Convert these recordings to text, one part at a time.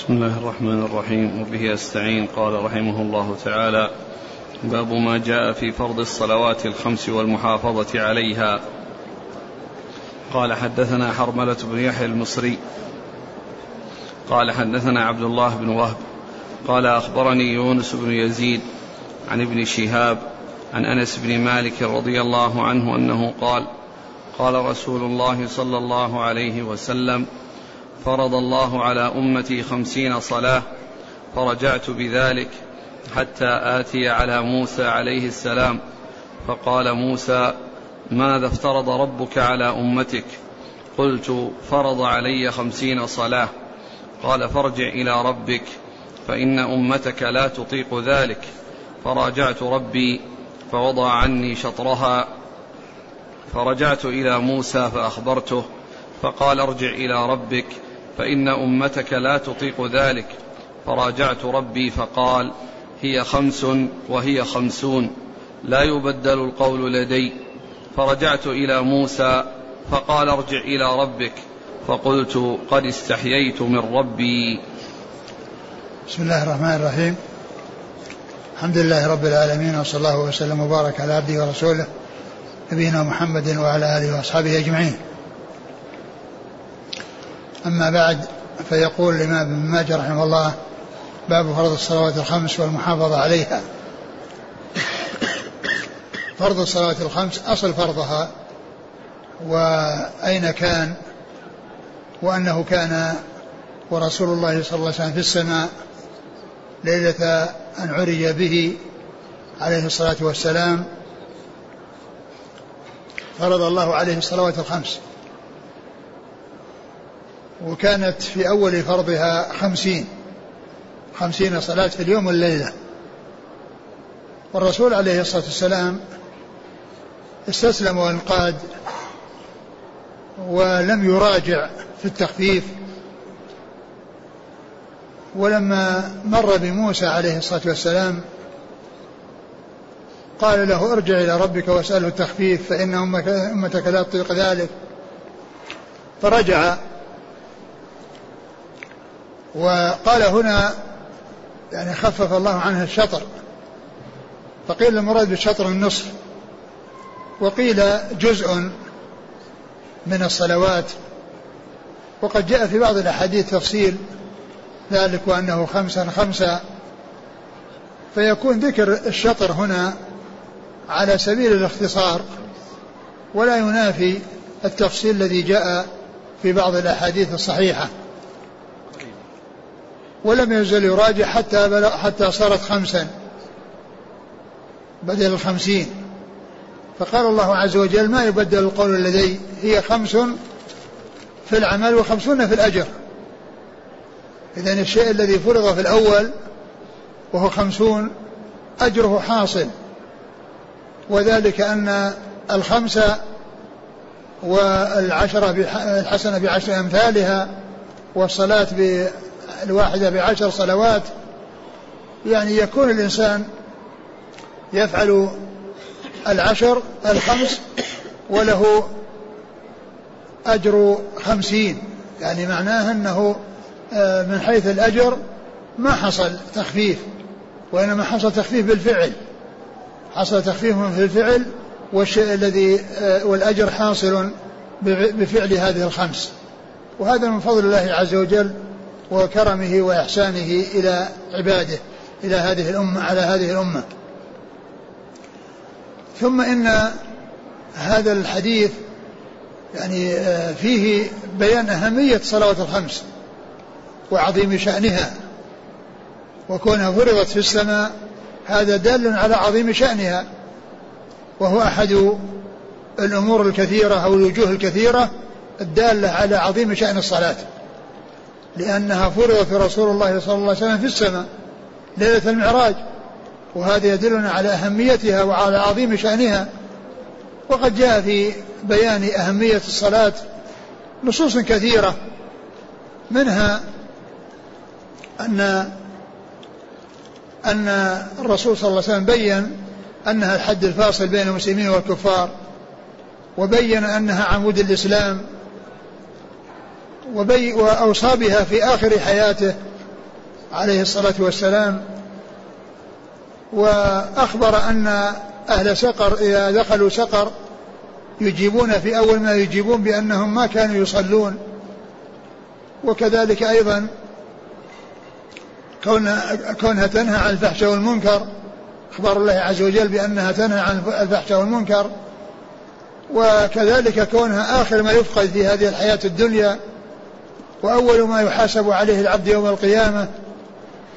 بسم الله الرحمن الرحيم وبه استعين قال رحمه الله تعالى باب ما جاء في فرض الصلوات الخمس والمحافظة عليها. قال حدثنا حرملة بن يحيى المصري. قال حدثنا عبد الله بن وهب. قال أخبرني يونس بن يزيد عن ابن شهاب عن أنس بن مالك رضي الله عنه أنه قال قال رسول الله صلى الله عليه وسلم فرض الله على أمتي خمسين صلاة فرجعت بذلك حتى آتي على موسى عليه السلام فقال موسى ماذا افترض ربك على أمتك؟ قلت فرض علي خمسين صلاة. قال فارجع إلى ربك فإن أمتك لا تطيق ذلك. فراجعت ربي فوضع عني شطرها فرجعت إلى موسى فأخبرته فقال ارجع إلى ربك فإن أمتك لا تطيق ذلك. فراجعت ربي فقال هي خمس وهي خمسون. لا يبدل القول لدي. فرجعت إلى موسى فقال ارجع إلى ربك. فقلت قد استحييت من ربي. بسم الله الرحمن الرحيم. الحمد لله رب العالمين وصلى الله وسلم وبارك على عبده ورسوله نبينا محمد وعلى آله وأصحابه أجمعين. أما بعد فيقول الإمام ابن ماجه رحمه الله باب فرض الصلوات الخمس والمحافظة عليها. فرض الصلوات الخمس أصل فرضها وأين كان وأنه كان ورسول الله صلى الله عليه وسلم في السماء ليلة أن عرج به عليه الصلاة والسلام فرض الله عليه الصلوات الخمس وكانت في أول فرضها خمسين خمسين صلاة في اليوم والليلة. والرسول عليه الصلاة والسلام استسلم وانقاد ولم يراجع في التخفيف. ولما مر بموسى عليه الصلاة والسلام قال له ارجع إلى ربك واسأله التخفيف فإن أمتك لا تطيق ذلك. فرجع وقال هنا يعني خفف الله عنها الشطر فقيل المراد بالشطر النصف وقيل جزء من الصلوات وقد جاء في بعض الأحاديث تفصيل ذلك وأنه خمسا خمسا فيكون ذكر الشطر هنا على سبيل الاختصار ولا ينافي التفصيل الذي جاء في بعض الأحاديث الصحيحة. ولم يزل يراجع حتى حتى صارت خمسا. بدل الخمسين. فقال الله عز وجل ما يبدل القول لدي هي خمس في العمل وخمسون في الأجر. إذن الشيء الذي فرض في الأول وهو خمسون أجره حاصل. وذلك أن الخمسة والعشرة الحسنة بعشر أمثالها والصلاة الواحدة بعشر صلوات يعني يكون الإنسان يفعل العشر الخمس وله أجر خمسين. يعني معناه أنه آه، من حيث الأجر ما حصل تخفيف وإنما حصل تخفيف بالفعل. حصل تخفيف في الفعل والشيء الذي آه، والأجر حاصل بفعل هذه الخمس. وهذا من فضل الله عز وجل وكرمه وإحسانه إلى عباده إلى هذه الأمة على هذه الأمة. ثم إن هذا الحديث يعني آه، فيه بيان أهمية صلوات الخمس وعظيم شأنها وكونها فرضت في السماء هذا دال على عظيم شأنها وهو أحد الأمور الكثيرة أو الوجوه الكثيرة الدالة على عظيم شأن الصلاة. لأنها فرضت رسول الله صلى الله عليه وسلم في السماء ليلة المعراج. وهذا يدلنا على أهميتها وعلى عظيم شأنها. وقد جاء في بيان أهمية الصلاة نصوص كثيرة منها أن أن الرسول صلى الله عليه وسلم بين أنها الحد الفاصل بين المسلمين والكفار وبين أنها عمود الإسلام. وبي وأوصى بها في آخر حياته عليه الصلاة والسلام. وأخبر أن أهل سقر إذا دخلوا سقر يجيبون في أول ما يجيبون بأنهم ما كانوا يصلون. وكذلك أيضا كونها تنهى عن الفحشاء والمنكر أخبار الله عز وجل بأنها تنهى عن الفحشاء والمنكر. وكذلك كونها آخر ما يفقد في هذه الحياة الدنيا. وأول ما يحاسب عليه العبد يوم القيامة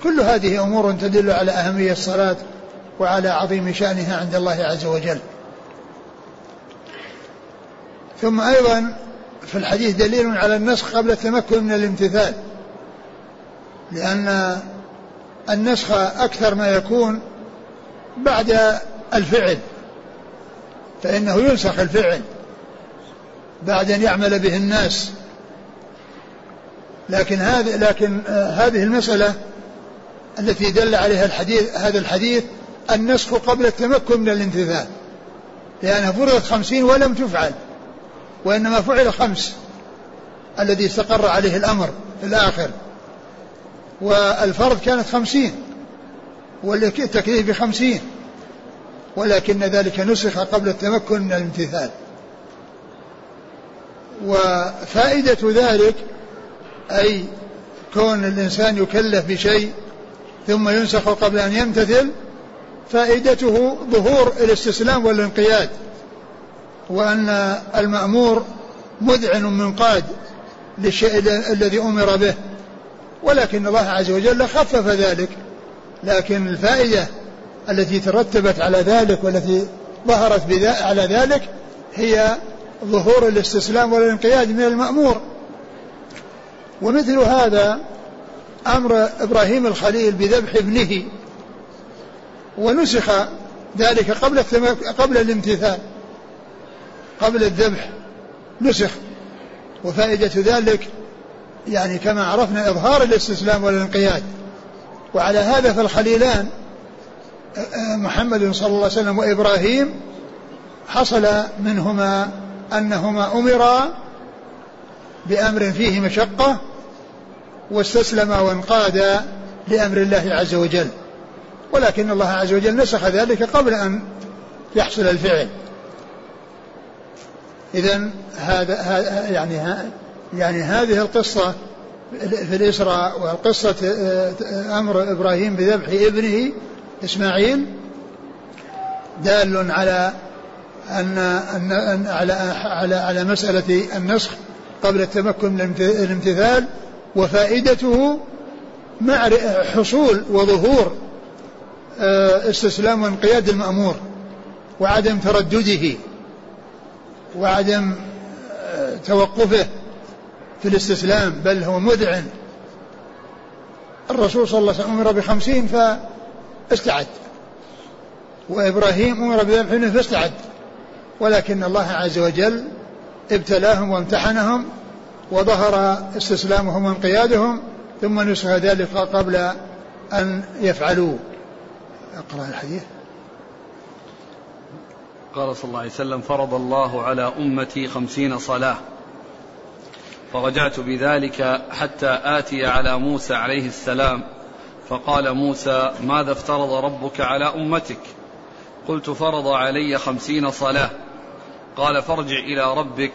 كل هذه أمور تدل على أهمية الصلاة وعلى عظيم شأنها عند الله عز وجل. ثم أيضا في الحديث دليل على النسخ قبل التمكن من الامتثال لأن النسخ أكثر ما يكون بعد الفعل فإنه ينسخ الفعل بعد أن يعمل به الناس. لكن هذه لكن هذه المسألة التي دل عليها الحديث هذا الحديث النسخ قبل التمكن من الامتثال لأنها فرضت خمسين ولم تفعل وإنما فعل خمس الذي استقر عليه الأمر في الآخر والفرض كانت خمسين والتكليف بخمسين ولكن ذلك نسخ قبل التمكن من الامتثال وفائدة ذلك أي كون الإنسان يكلف بشيء ثم ينسخ قبل أن يمتثل فائدته ظهور الاستسلام والانقياد. وأن المأمور مذعن منقاد للشيء الذي أمر به. ولكن الله عز وجل خفف ذلك. لكن الفائدة التي ترتبت على ذلك والتي ظهرت على ذلك هي ظهور الاستسلام والانقياد من المأمور. ومثل هذا أمر إبراهيم الخليل بذبح ابنه ونسخ ذلك قبل قبل الامتثال قبل الذبح نسخ وفائدة ذلك يعني كما عرفنا إظهار الاستسلام والانقياد. وعلى هذا فالخليلان محمد صلى الله عليه وسلم وإبراهيم حصل منهما أنهما أمرا بأمر فيه مشقة واستسلم وانقاد لأمر الله عز وجل. ولكن الله عز وجل نسخ ذلك قبل أن يحصل الفعل. إذا هذا يعني يعني هذه القصة في الإسراء وقصة آه، أمر إبراهيم بذبح ابنه إسماعيل دال على أن, أن على على على مسألة النسخ قبل التمكن من الامتثال. وفائدته حصول وظهور آه، استسلام وانقياد المأمور وعدم تردده وعدم آه، توقفه في الاستسلام بل هو مذعن. الرسول صلى الله عليه وسلم أمر بخمسين فاستعد وإبراهيم أمر بذبح فاستعد ولكن الله عز وجل ابتلاهم وامتحنهم وظهر استسلامهم وانقيادهم ثم نسخ ذلك قبل أن يفعلوا. اقرأ الحديث. قال صلى الله عليه وسلم فرض الله على أمتي خمسين صلاة. فرجعت بذلك حتى آتي على موسى عليه السلام فقال موسى ماذا افترض ربك على أمتك؟ قلت فرض علي خمسين صلاة. قال فارجع إلى ربك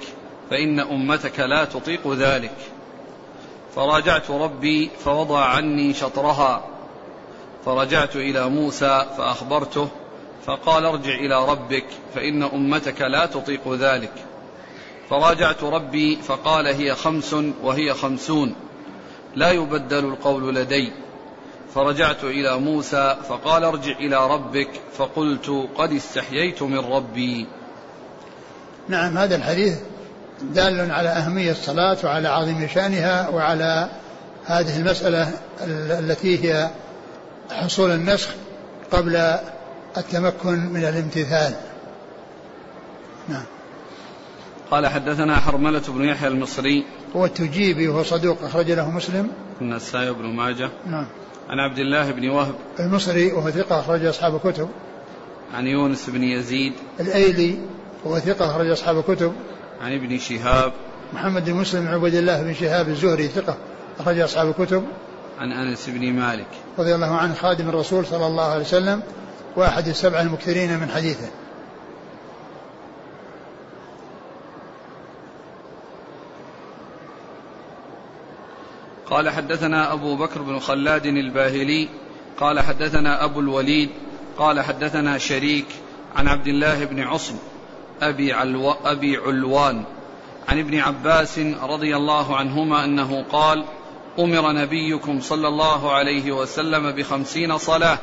فإن أمتك لا تطيق ذلك. فراجعت ربي فوضع عني شطرها. فرجعت إلى موسى فأخبرته فقال ارجع إلى ربك فإن أمتك لا تطيق ذلك. فراجعت ربي فقال هي خمس وهي خمسون. لا يبدل القول لدي. فرجعت إلى موسى فقال ارجع إلى ربك فقلت قد استحييت من ربي. نعم هذا الحديث دال على أهمية الصلاة وعلى عظيم شأنها وعلى هذه المسألة التي هي حصول النسخ قبل التمكن من الامتثال. نعم. قال حدثنا حرملة بن يحيى المصري. هو التجيبي وهو صدوق أخرج له مسلم. النسائي بن ماجه. نعم. عن عبد الله بن وهب. المصري وهو ثقة أخرج أصحاب الكتب عن يونس بن يزيد. الأيلي وهو ثقة أخرج أصحاب الكتب عن ابن شهاب. محمد بن مسلم بن عبد الله بن شهاب الزهري ثقة أخرج أصحاب الكتب. عن أنس بن مالك. رضي الله عنه خادم الرسول صلى الله عليه وسلم وأحد السبع المكثرين من حديثه. قال حدثنا أبو بكر بن خلاد الباهلي قال حدثنا أبو الوليد قال حدثنا شريك عن عبد الله بن عصم. أبي, علو أبي علوان. عن ابن عباس رضي الله عنهما أنه قال أمر نبيكم صلى الله عليه وسلم بخمسين صلاة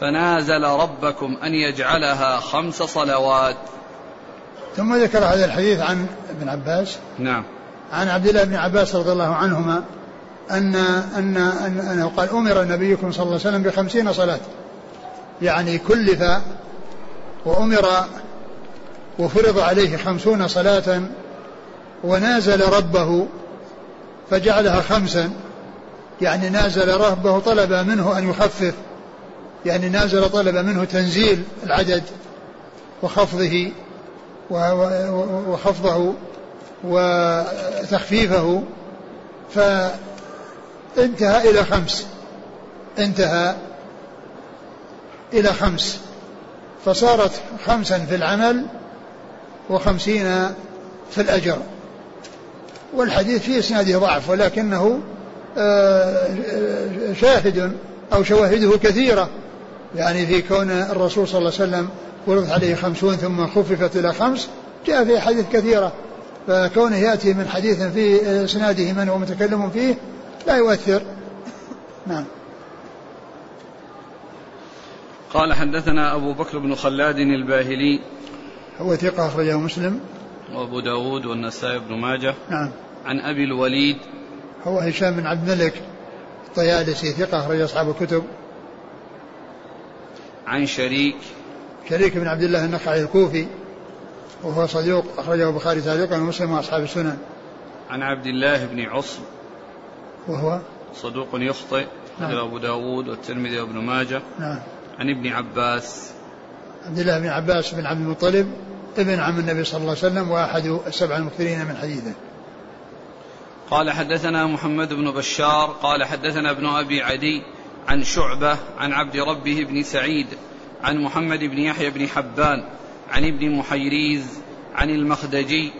فنازل ربكم أن يجعلها خمس صلوات. ثم ذكر هذا الحديث عن ابن عباس. نعم. عن عبد الله بن عباس رضي الله عنهما أن أن أن أنه قال أمر نبيكم صلى الله عليه وسلم بخمسين صلاة. يعني كلف وأمر وفرض عليه خمسون صلاة ونازل ربه فجعلها خمسا. يعني نازل ربه طلب منه أن يخفف يعني نازل طلب منه تنزيل العدد وخفضه وخفضه وتخفيفه فانتهى إلى خمس. انتهى إلى خمس. فصارت خمسا في العمل وخمسين في الأجر. والحديث في إسناده ضعف ولكنه آه، شاهد أو شواهده كثيرة. يعني في كون الرسول صلى الله عليه وسلم ورد عليه خمسون ثم خففت إلى خمس جاء في حديث كثيرة. فكونه يأتي من حديث في إسناده من هو متكلم فيه لا يؤثر. نعم. قال حدثنا أبو بكر بن خلاد الباهلي هو ثقة أخرجه مسلم. وأبو داود والنسائي بن ماجه. نعم. عن أبي الوليد. هو هشام بن عبد الملك الطيالسي ثقة أخرج أصحاب الكتب. عن شريك. شريك بن عبد الله النخعي الكوفي وهو صدوق أخرجه البخاري تعليقا ومسلم وأصحاب السنن. عن عبد الله بن عصر وهو؟ صدوق يخطئ نعم. أبو داود والترمذي وابن ماجه. نعم. عن ابن عباس. عبد الله بن عباس بن عبد المطلب ابن عم النبي صلى الله عليه وسلم وأحد السبع المكثرين من حديثه. قال حدثنا محمد بن بشار قال حدثنا ابن أبي عدي عن شعبة عن عبد ربه بن سعيد عن محمد بن يحيى بن حبان عن ابن محيريز عن المخدجي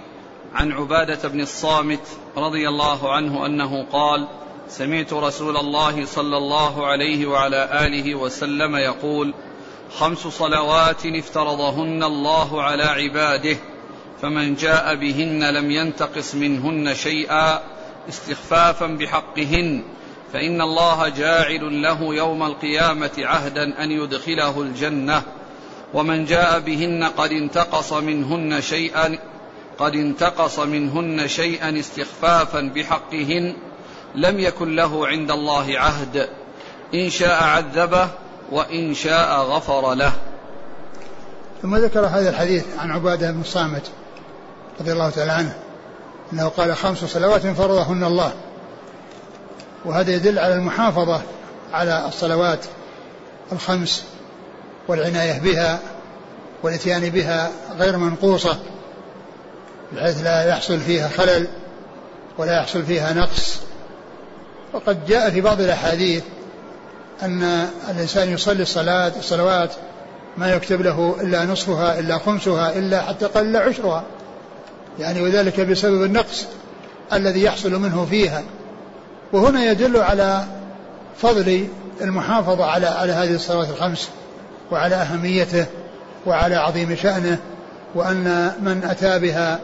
عن عبادة بن الصامت رضي الله عنه أنه قال سمعت رسول الله صلى الله عليه وعلى آله وسلم يقول خمس صلوات افترضهن الله على عباده فمن جاء بهن لم ينتقص منهن شيئا استخفافا بحقهن فإن الله جاعل له يوم القيامة عهدا أن يدخله الجنة. ومن جاء بهن قد انتقص منهن شيئا قد انتقص منهن شيئا استخفافا بحقهن لم يكن له عند الله عهد. إن شاء عذبه وإن شاء غفر له. ثم ذكر هذا الحديث عن عبادة بن الصامت رضي الله تعالى عنه أنه قال خمس صلوات فرضهن الله. وهذا يدل على المحافظة على الصلوات الخمس والعناية بها والإتيان بها غير منقوصة بحيث لا يحصل فيها خلل ولا يحصل فيها نقص. وقد جاء في بعض الأحاديث أن الإنسان يصلي الصلاة الصلوات ما يكتب له إلا نصفها إلا خمسها إلا حتى قل عشرها. يعني وذلك بسبب النقص الذي يحصل منه فيها. وهنا يدل على فضل المحافظة على على هذه الصلوات الخمس وعلى أهميته وعلى عظيم شأنه وأن من أتى بها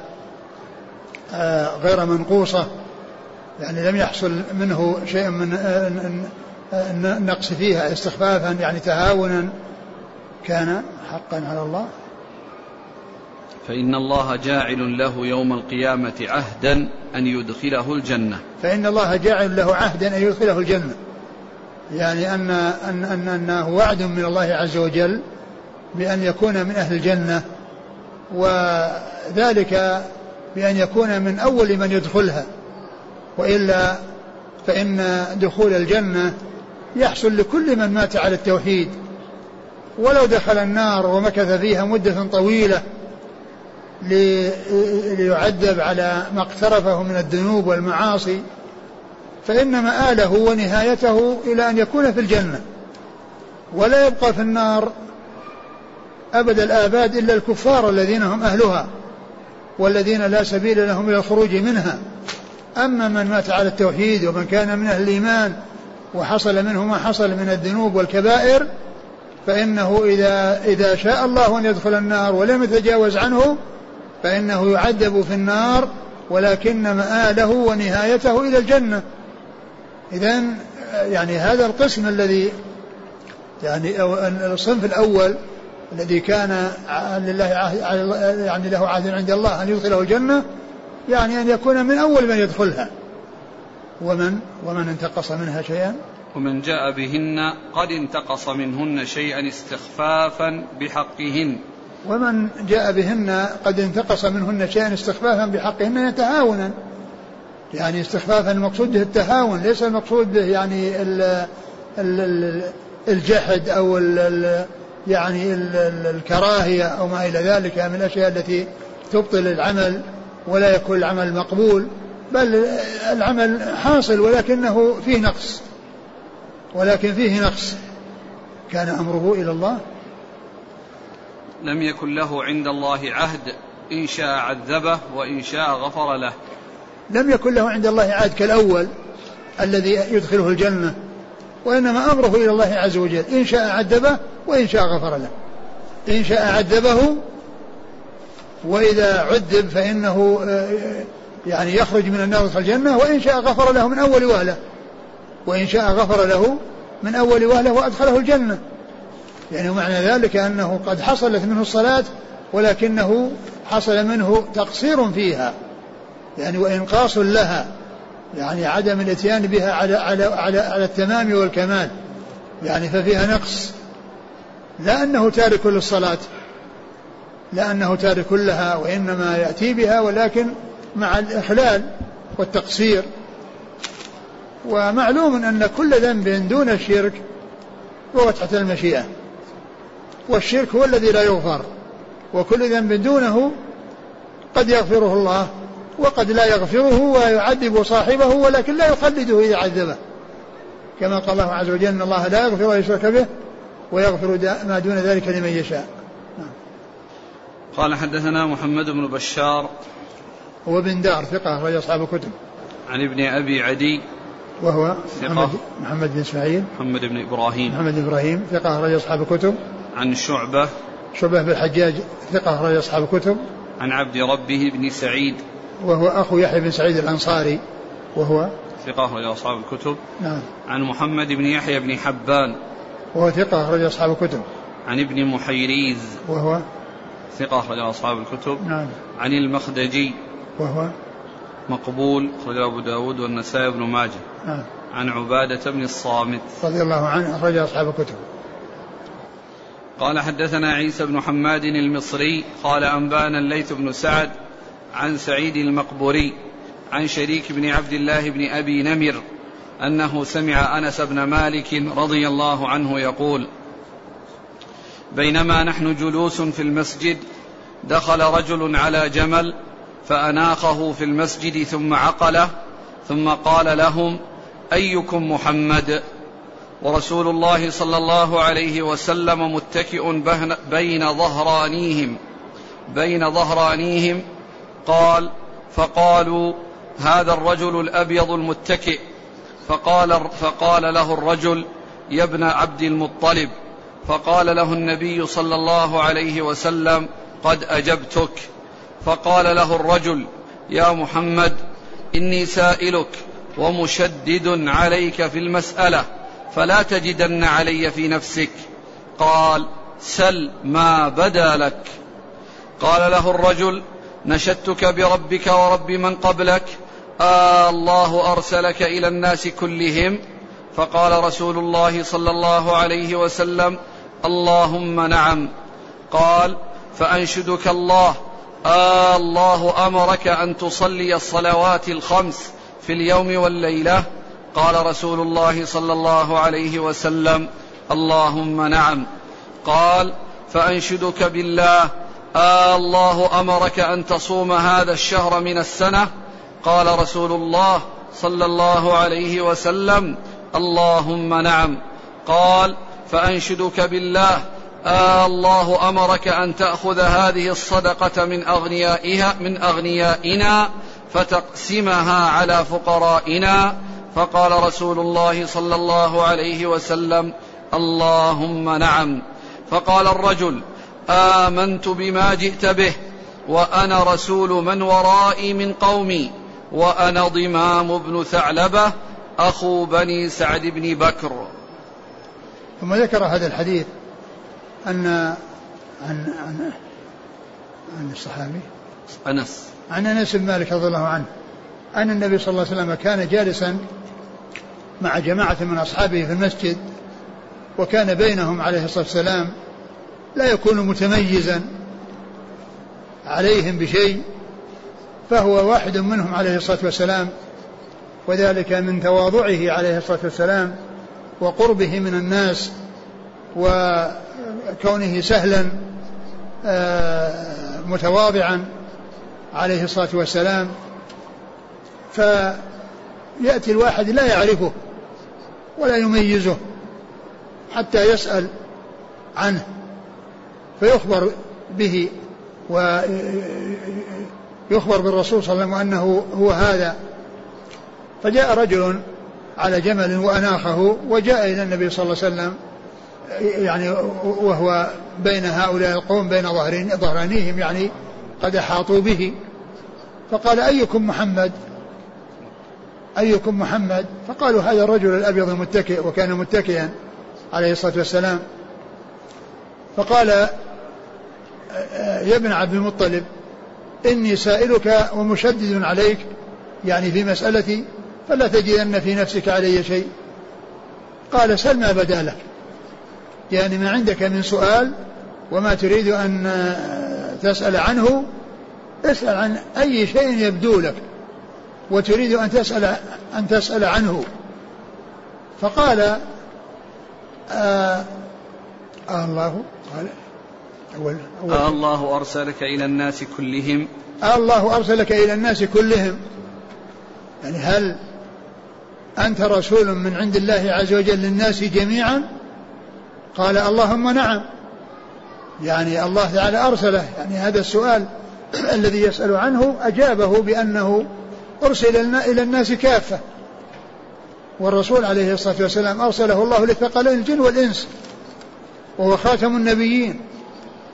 آه، غير منقوصة يعني لم يحصل منه شيء من النقص فيها استخفافا يعني تهاونا كان حقا على الله. فإن الله جاعل له يوم القيامة عهدا أن يدخله الجنة. فإن الله جاعل له عهدا أن يدخله الجنة. يعني أن أن أن أنه وعد من الله عز وجل بأن يكون من أهل الجنة وذلك بأن يكون من أول من يدخلها. وإلا فإن دخول الجنة يحصل لكل من مات على التوحيد. ولو دخل النار ومكث فيها مدة طويلة ليعذب على ما اقترفه من الذنوب والمعاصي فإن مآله ونهايته إلى أن يكون في الجنة. ولا يبقى في النار أبد الآباد إلا الكفار الذين هم أهلها والذين لا سبيل لهم إلى الخروج منها. أما من مات على التوحيد ومن كان من أهل الإيمان وحصل منه ما حصل من الذنوب والكبائر فإنه إذا إذا شاء الله أن يدخل النار ولم يتجاوز عنه فإنه يعذب في النار ولكن مآله ونهايته إلى الجنة. إذا يعني هذا القسم الذي يعني الصنف الأول الذي كان لله يعني له عهد عند الله أن يدخله الجنة يعني أن يكون من أول من يدخلها. ومن ومن انتقص منها شيئا؟ ومن جاء بهن قد انتقص منهن شيئا استخفافا بحقهن. ومن جاء بهن قد انتقص منهن شيئا استخفافا بحقهن يتهاونا. يعني استخفافا المقصود به التهاون ليس المقصود به يعني ال ال الجحد أو ال يعني الكراهية أو ما إلى ذلك من الأشياء التي تبطل العمل ولا يكون العمل مقبول. بل العمل حاصل ولكنه فيه نقص. ولكن فيه نقص. كان أمره إلى الله. لم يكن له عند الله عهد. إن شاء عذبه وإن شاء غفر له. لم يكن له عند الله عهد كالأول الذي يدخله الجنة. وإنما أمره إلى الله عز وجل. إن شاء عذبه وإن شاء غفر له. إن شاء عذبه وإذا عذب فإنه آه، يعني يخرج من النار ويدخل الجنة وإن شاء غفر له من أول وهلة. وإن شاء غفر له من أول وهلة وأدخله الجنة. يعني معنى ذلك أنه قد حصلت منه الصلاة ولكنه حصل منه تقصير فيها. يعني وإنقاص لها. يعني عدم الإتيان بها على على على, على التمام والكمال. يعني ففيها نقص. لا أنه تارك للصلاة. لا أنه تارك لها وإنما يأتي بها ولكن مع الإخلال والتقصير. ومعلوم أن كل ذنب دون الشرك هو تحت المشيئة. والشرك هو الذي لا يغفر وكل ذنب دونه قد يغفره الله وقد لا يغفره ويعذب صاحبه ولكن لا يخلده إذا عذبه. كما قال الله عز وجل أن الله لا يغفر ويشرك به ويغفر ما دون ذلك لمن يشاء. قال حدثنا محمد بن بشار هو بن دار ثقة أخرج أصحاب الكتب. عن ابن أبي عدي وهو محمد, محمد بن إسماعيل. محمد بن إبراهيم. محمد بن إبراهيم ثقة أخرج أصحاب الكتب. عن شعبة. شعبة بن الحجاج ثقة أخرج أصحاب الكتب. عن عبد ربه بن سعيد. وهو أخو يحيى بن سعيد الأنصاري وهو ثقة أخرج أصحاب الكتب. نعم. عن محمد بن يحيى بن حبان. وهو ثقة أخرج أصحاب الكتب. عن ابن محيريز. وهو ثقة أخرج أصحاب الكتب. نعم. عن المخدجي. وهو مقبول أخرج أبو داود والنسائي بن ماجه. نعم عن عبادة بن الصامت. رضي الله عنه أخرج أصحاب الكتب. قال حدثنا عيسى بن حماد المصري قال أنبانا الليث بن سعد عن سعيد المقبوري عن شريك بن عبد الله بن أبي نمر أنه سمع أنس بن مالك رضي الله عنه يقول بينما نحن جلوس في المسجد دخل رجل على جمل فأناخه في المسجد ثم عقله ثم قال لهم أيكم محمد؟ ورسول الله صلى الله عليه وسلم متكئ بين ظهرانيهم بين ظهرانيهم قال فقالوا هذا الرجل الأبيض المتكئ. فقال فقال له الرجل يا ابن عبد المطلب. فقال له النبي صلى الله عليه وسلم قد أجبتك. فقال له الرجل يا محمد إني سائلك ومشدد عليك في المسألة فلا تجدن علي في نفسك. قال سل ما بدا لك. قال له الرجل نشدتك بربك ورب من قبلك آه الله أرسلك إلى الناس كلهم. فقال رسول الله صلى الله عليه وسلم اللهم نعم. قال فأنشدك الله آه الله أمرك أن تصلي الصلوات الخمس في اليوم والليلة. قال رسول الله صلى الله عليه وسلم اللهم نعم. قال فأنشدك بالله آه الله أمرك أن تصوم هذا الشهر من السنة. قال رسول الله صلى الله عليه وسلم اللهم نعم. قال فأنشدك بالله آه الله أمرك أن تأخذ هذه الصدقة من أغنيائها من أغنيائنا فتقسمها على فقرائنا. فقال رسول الله صلى الله عليه وسلم اللهم نعم. فقال الرجل آمنت بما جئت به وأنا رسول من ورائي من قومي وأنا ضمام بن ثعلبة أخو بني سعد بن بكر. ثم ذكر هذا الحديث ان عن عن عن الصحابي؟ أنس. عن أنس بن مالك رضي الله عنه. أن النبي صلى الله عليه وسلم كان جالسا مع جماعة من أصحابه في المسجد وكان بينهم عليه الصلاة والسلام لا يكون متميزا عليهم بشيء فهو واحد منهم عليه الصلاة والسلام وذلك من تواضعه عليه الصلاة والسلام وقربه من الناس وكونه سهلا آه، متواضعا عليه الصلاة والسلام. فيأتي الواحد لا يعرفه ولا يميزه حتى يسأل عنه فيخبر به ويخبر بالرسول صلى الله عليه وسلم أنه هو هذا. فجاء رجل على جمل وأناخه وجاء إلى النبي صلى الله عليه وسلم يعني وهو بين هؤلاء القوم بين ظهرانيهم يعني قد أحاطوا به. فقال أيكم محمد؟ أيكم محمد؟ فقالوا هذا الرجل الأبيض المتكئ وكان متكئا عليه الصلاة والسلام. فقال يا ابن عبد المطلب إني سائلك ومشدد عليك يعني في مسألتي فلا تجدن في نفسك علي شيء. قال سل ما بدا لك. يعني ما عندك من سؤال وما تريد أن تسأل عنه اسأل عن أي شيء يبدو لك وتريد أن تسأل أن تسأل عنه. فقال آه, آه الله قال أول أول. آه الله أرسلك إلى الناس كلهم. آه الله أرسلك إلى الناس كلهم. يعني هل أنت رسول من عند الله عز وجل للناس جميعا؟ قال اللهم نعم. يعني الله تعالى أرسله. يعني هذا السؤال الذي يسأل عنه أجابه بأنه أرسل إلى الناس كافة. والرسول عليه الصلاة والسلام أرسله الله لثقلين الجن والإنس وهو خاتم النبيين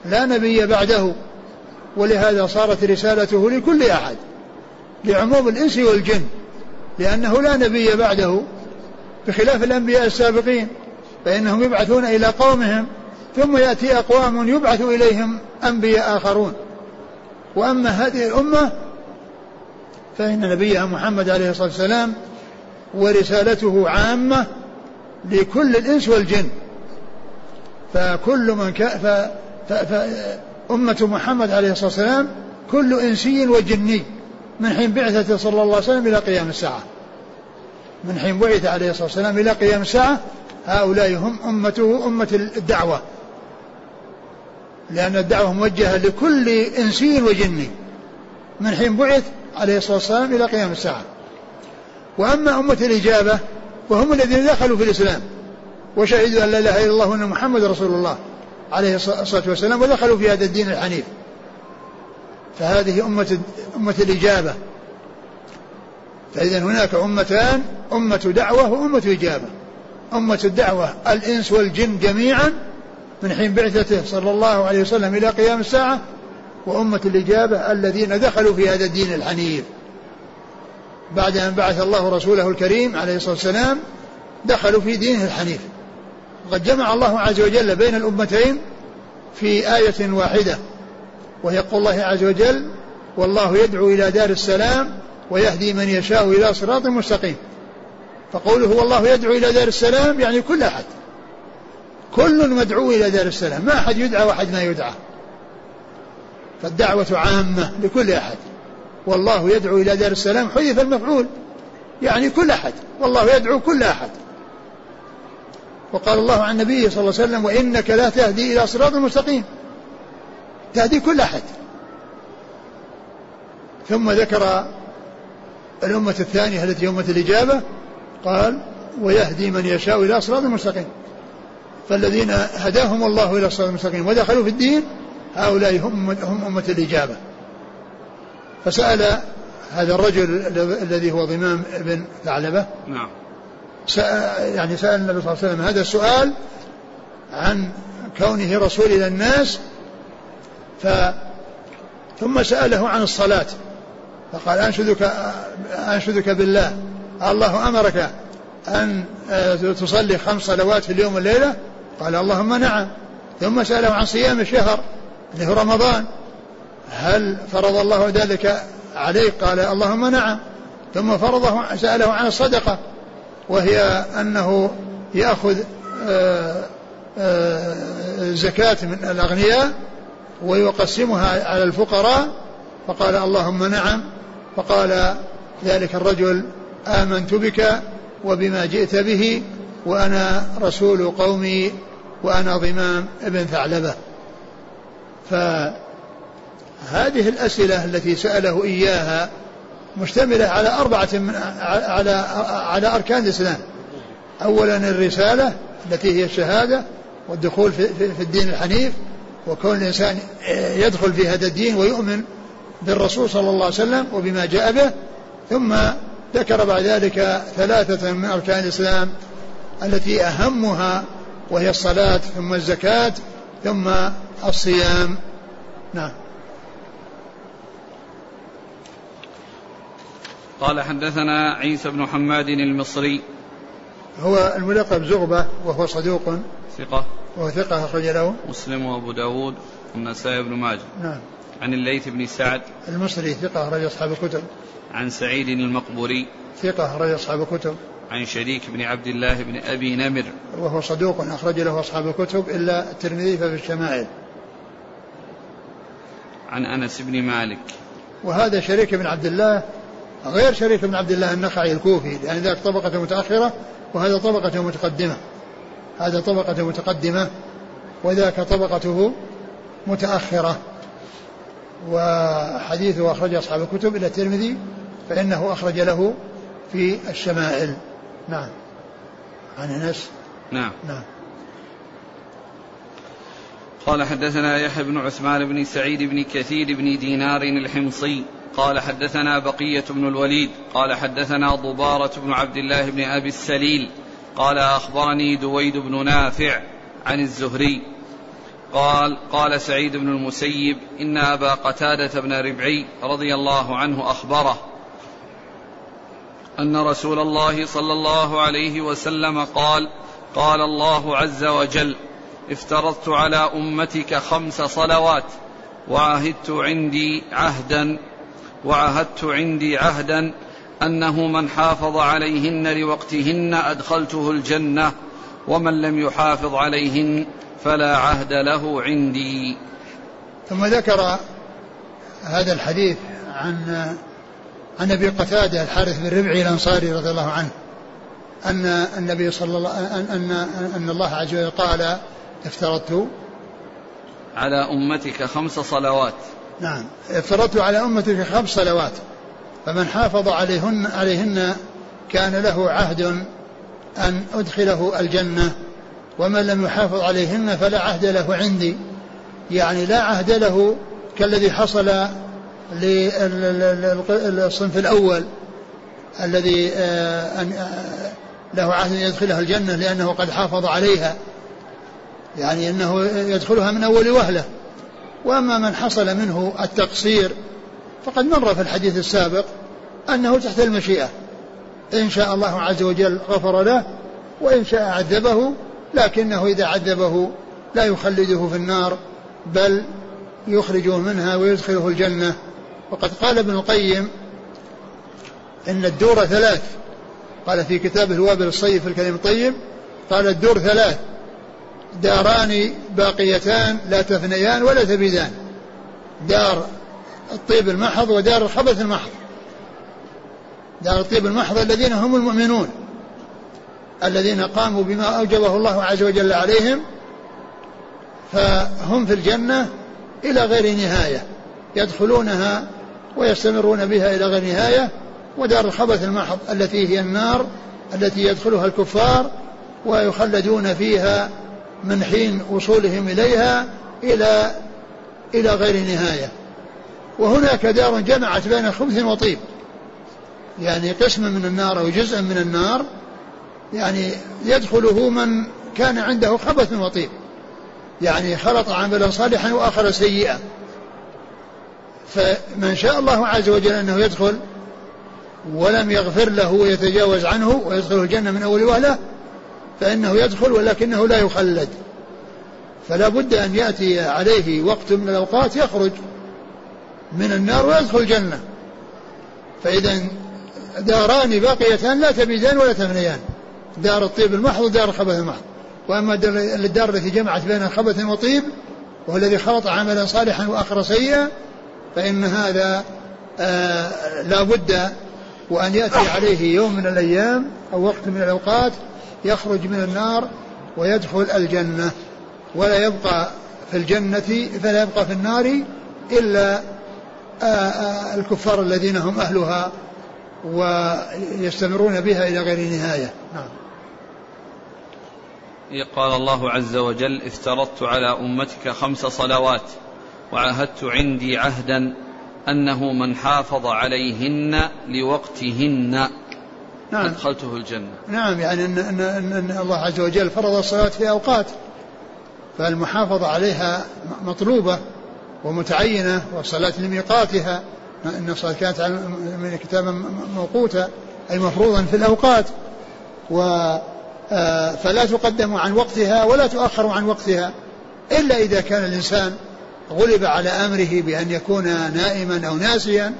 لا نبي بعده ولهذا صارت رسالته لكل أحد لعموم الإنس والجن لأنه لا نبي بعده بخلاف الأنبياء السابقين. فإنهم يبعثون إلى قومهم ثم يأتي أقوام يبعث إليهم أنبياء آخرون. وأما هذه الأمة فإن نبيها محمد عليه الصلاة والسلام ورسالته عامة لكل الإنس والجن. فكل من ك... فأمة محمد عليه الصلاة والسلام كل إنسي وجني من حين بعثته صلى الله عليه وسلم إلى قيام الساعة. من حين بعث عليه الصلاة والسلام إلى قيام الساعة هؤلاء هم أمته أمة الدعوة. لأن الدعوة موجهة لكل إنسي وجني. من حين بعث عليه الصلاة والسلام إلى قيام الساعة. وأما أمة الإجابة وهم الذين دخلوا في الإسلام. وشهدوا أن لا إله إلا الله وأن محمد رسول الله عليه الصلاة والسلام ودخلوا في هذا الدين الحنيف. فهذه أمة أمة الإجابة. فإذا هناك أمتان أمة دعوة وأمة إجابة. أمة الدعوة الإنس والجن جميعا من حين بعثته صلى الله عليه وسلم إلى قيام الساعة وأمة الإجابة الذين دخلوا في هذا الدين الحنيف. بعد أن بعث الله رسوله الكريم عليه الصلاة والسلام دخلوا في دينه الحنيف. وقد جمع الله عز وجل بين الأمتين في آية واحدة وهي قول الله عز وجل والله يدعو إلى دار السلام ويهدي من يشاء إلى صراط مستقيم. فقوله والله يدعو إلى دار السلام يعني كل أحد. كل مدعو إلى دار السلام. ما أحد يدعى وأحد ما يدعى. فالدعوة عامة لكل أحد. والله يدعو إلى دار السلام حذف المفعول. يعني كل أحد. والله يدعو كل أحد. وقال الله عن النبي صلى الله عليه وسلم وإنك لا تهدي إلى صراط مستقيم. تهدي كل أحد. ثم ذكر الأمة الثانية التي أمة الإجابة. قال ويهدي من يشاء إلى صراط مستقيم. فالذين هداهم الله إلى صراط مستقيم ودخلوا في الدين هؤلاء هم هم أمة الإجابة. فسأل هذا الرجل الذي هو ضمام بن ثعلبة نعم. سأل يعني سأل النبي صلى الله عليه وسلم هذا السؤال عن كونه رسول إلى الناس ف ثم سأله عن الصلاة فقال أنشدك أنشدك بالله. الله أمرك أن آه، تصلي خمس صلوات في اليوم والليلة؟ قال اللهم نعم. ثم سأله عن صيام الشهر اللي هو رمضان. هل فرض الله ذلك عليك؟ قال اللهم نعم. ثم فرضه سأله عن الصدقة وهي أنه يأخذ آه، آه، زكاة من الأغنياء ويقسمها على الفقراء. فقال اللهم نعم. فقال ذلك الرجل آمنت بك وبما جئت به وأنا رسول قومي وأنا ضمام ابن ثعلبة. فهذه الأسئلة التي سأله إياها مشتملة على أربعة من على على أركان الإسلام. أولا الرسالة التي هي الشهادة والدخول في, الدين الحنيف وكون الإنسان يدخل في هذا الدين ويؤمن بالرسول صلى الله عليه وسلم وبما جاء به. ثم ذكر بعد ذلك ثلاثة من أركان الإسلام التي أهمها وهي الصلاة ثم الزكاة ثم الصيام. نعم. قال حدثنا عيسى بن حماد المصري. هو الملقب زغبة وهو صدوق. ثقة. وهو ثقة أخرج له. مسلم وأبو داود والنسائي بن ماجه. نعم. عن الليث بن سعد. المصري ثقة أخرج أصحاب الكتب. عن سعيد المقبوري ثقة أخرج أصحاب الكتب. عن شريك بن عبد الله بن أبي نمر. وهو صدوق أخرج له أصحاب الكتب إلا الترمذي ففي الشمائل. عن أنس بن مالك. وهذا شريك بن عبد الله غير شريك بن عبد الله النخعي الكوفي لأن ذاك طبقة متأخرة وهذا طبقة متقدمة. هذا طبقة متقدمة وذاك طبقته متأخرة. وحديثه أخرج أصحاب الكتب إلى الترمذي فإنه أخرج له في الشمائل. نعم. عن أنس. نعم. نعم. قال حدثنا يحيى بن عثمان بن سعيد بن كثير بن دينار الحمصي. قال حدثنا بقية بن الوليد. قال حدثنا ضبارة بن عبد الله بن أبي السليل. قال أخبرني دويد بن نافع عن الزهري. قال قال سعيد بن المسيب إن أبا قتادة بن ربعي رضي الله عنه أخبره أن رسول الله صلى الله عليه وسلم قال قال الله عز وجل افترضت على أمتك خمس صلوات وعهدت عندي عهدا وعهدت عندي عهدا أنه من حافظ عليهن لوقتهن أدخلته الجنة ومن لم يحافظ عليهن فلا عهد له عندي. ثم ذكر هذا الحديث عن عن أبي قتادة الحارث بن ربعي الأنصاري رضي الله عنه أن النبي صلى الله ان ان, الله عز وجل قال افترضت على أمتك خمس صلوات. نعم افترضت على أمتك خمس صلوات فمن حافظ عليهن عليهن كان له عهد أن أدخله الجنة ومن لم يحافظ عليهن فلا عهد له عندي يعني لا عهد له كالذي حصل للصنف الأول الذي آه، آه، له عهد أن يدخلها الجنة لأنه قد حافظ عليها. يعني أنه يدخلها من أول وهلة. وأما من حصل منه التقصير فقد مر في الحديث السابق أنه تحت المشيئة. إن شاء الله عز وجل غفر له وإن شاء عذبه لكنه إذا عذبه لا يخلده في النار بل يخرجه منها ويدخله الجنة. وقد قال ابن القيم إن الدور ثلاث. قال في كتابه الوابل الصيف الكلم الطيب قال الدور ثلاث. داران باقيتان لا تفنيان ولا تبيدان. دار الطيب المحض ودار الخبث المحض. دار الطيب المحض الذين هم المؤمنون الذين قاموا بما أوجبه الله عز وجل عليهم فهم في الجنة إلى غير نهاية يدخلونها ويستمرون بها إلى غير نهاية ودار الخبث المحض التي هي النار التي يدخلها الكفار ويخلدون فيها من حين وصولهم إليها إلى إلى غير نهاية. وهناك دار جمعت بين خبث وطيب. يعني قسم من النار أو جزء من النار يعني يدخله من كان عنده خبث وطيب. يعني خلط عملا صالحا وآخر سيئا. فمن شاء الله عز وجل أنه يدخل ولم يغفر له ويتجاوز عنه ويدخله الجنة من أول وهلة فإنه يدخل ولكنه لا يخلد. فلا بد أن يأتي عليه وقت من الأوقات يخرج من النار ويدخل الجنة. فإذا داران باقيتان لا تبيدان ولا تفنيان دار الطيب المحض ودار الخبث المحض. وأما الدار التي جمعت بين خبث وطيب وهو الذي خلط عملا صالحا وآخر سيئا فإن هذا آه لا بد وأن يأتي عليه يوم من الأيام أو وقت من الأوقات يخرج من النار ويدخل الجنة ولا يبقى في الجنة فلا يبقى في النار إلا آه، آه، الكفار الذين هم أهلها ويستمرون بها إلى غير نهاية. نعم. قال الله عز وجل افترضت على أمتك خمس صلوات. وعهدت عندي عهدا أنه من حافظ عليهن لوقتهن نعم. أدخلته الجنة. نعم يعني أن, أن, أن, أن الله عز وجل فرض الصلاة في أوقات فالمحافظة عليها مطلوبة ومتعينة والصلاة لميقاتها إن الصلاة كانت من كتابا موقوتا أي مفروضا في الأوقات. و آه، فلا تقدم عن وقتها ولا تؤخر عن وقتها إلا إذا كان الإنسان غلب على أمره بأن يكون نائما أو ناسيا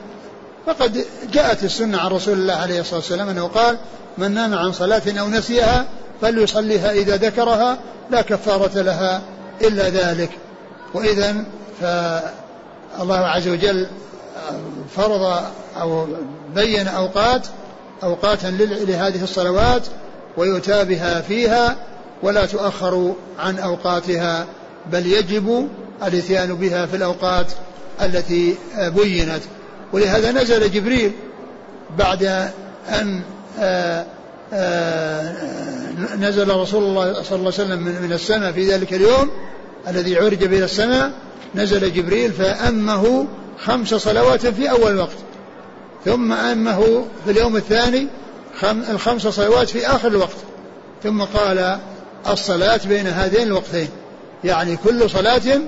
فقد جاءت السنة عن رسول الله عليه الصلاة والسلام أنه قال من نام عن صلاة أو نسيها فليصليها إذا ذكرها لا كفارة لها إلا ذلك. وإذا فالله عز وجل فرض أو بين أوقات أوقاتا لهذه الصلوات ويؤتى بها فيها ولا تؤخر عن أوقاتها بل يجب الإتيان بها في الأوقات التي بينت. ولهذا نزل جبريل بعد أن آه، آه، نزل رسول الله صلى الله عليه وسلم من السماء في ذلك اليوم الذي عرج به السماء. نزل جبريل فأمه خمس صلوات في أول وقت ثم أمه في اليوم الثاني الخمس صلوات في آخر الوقت ثم قال الصلاة بين هذين الوقتين. يعني كل صلاة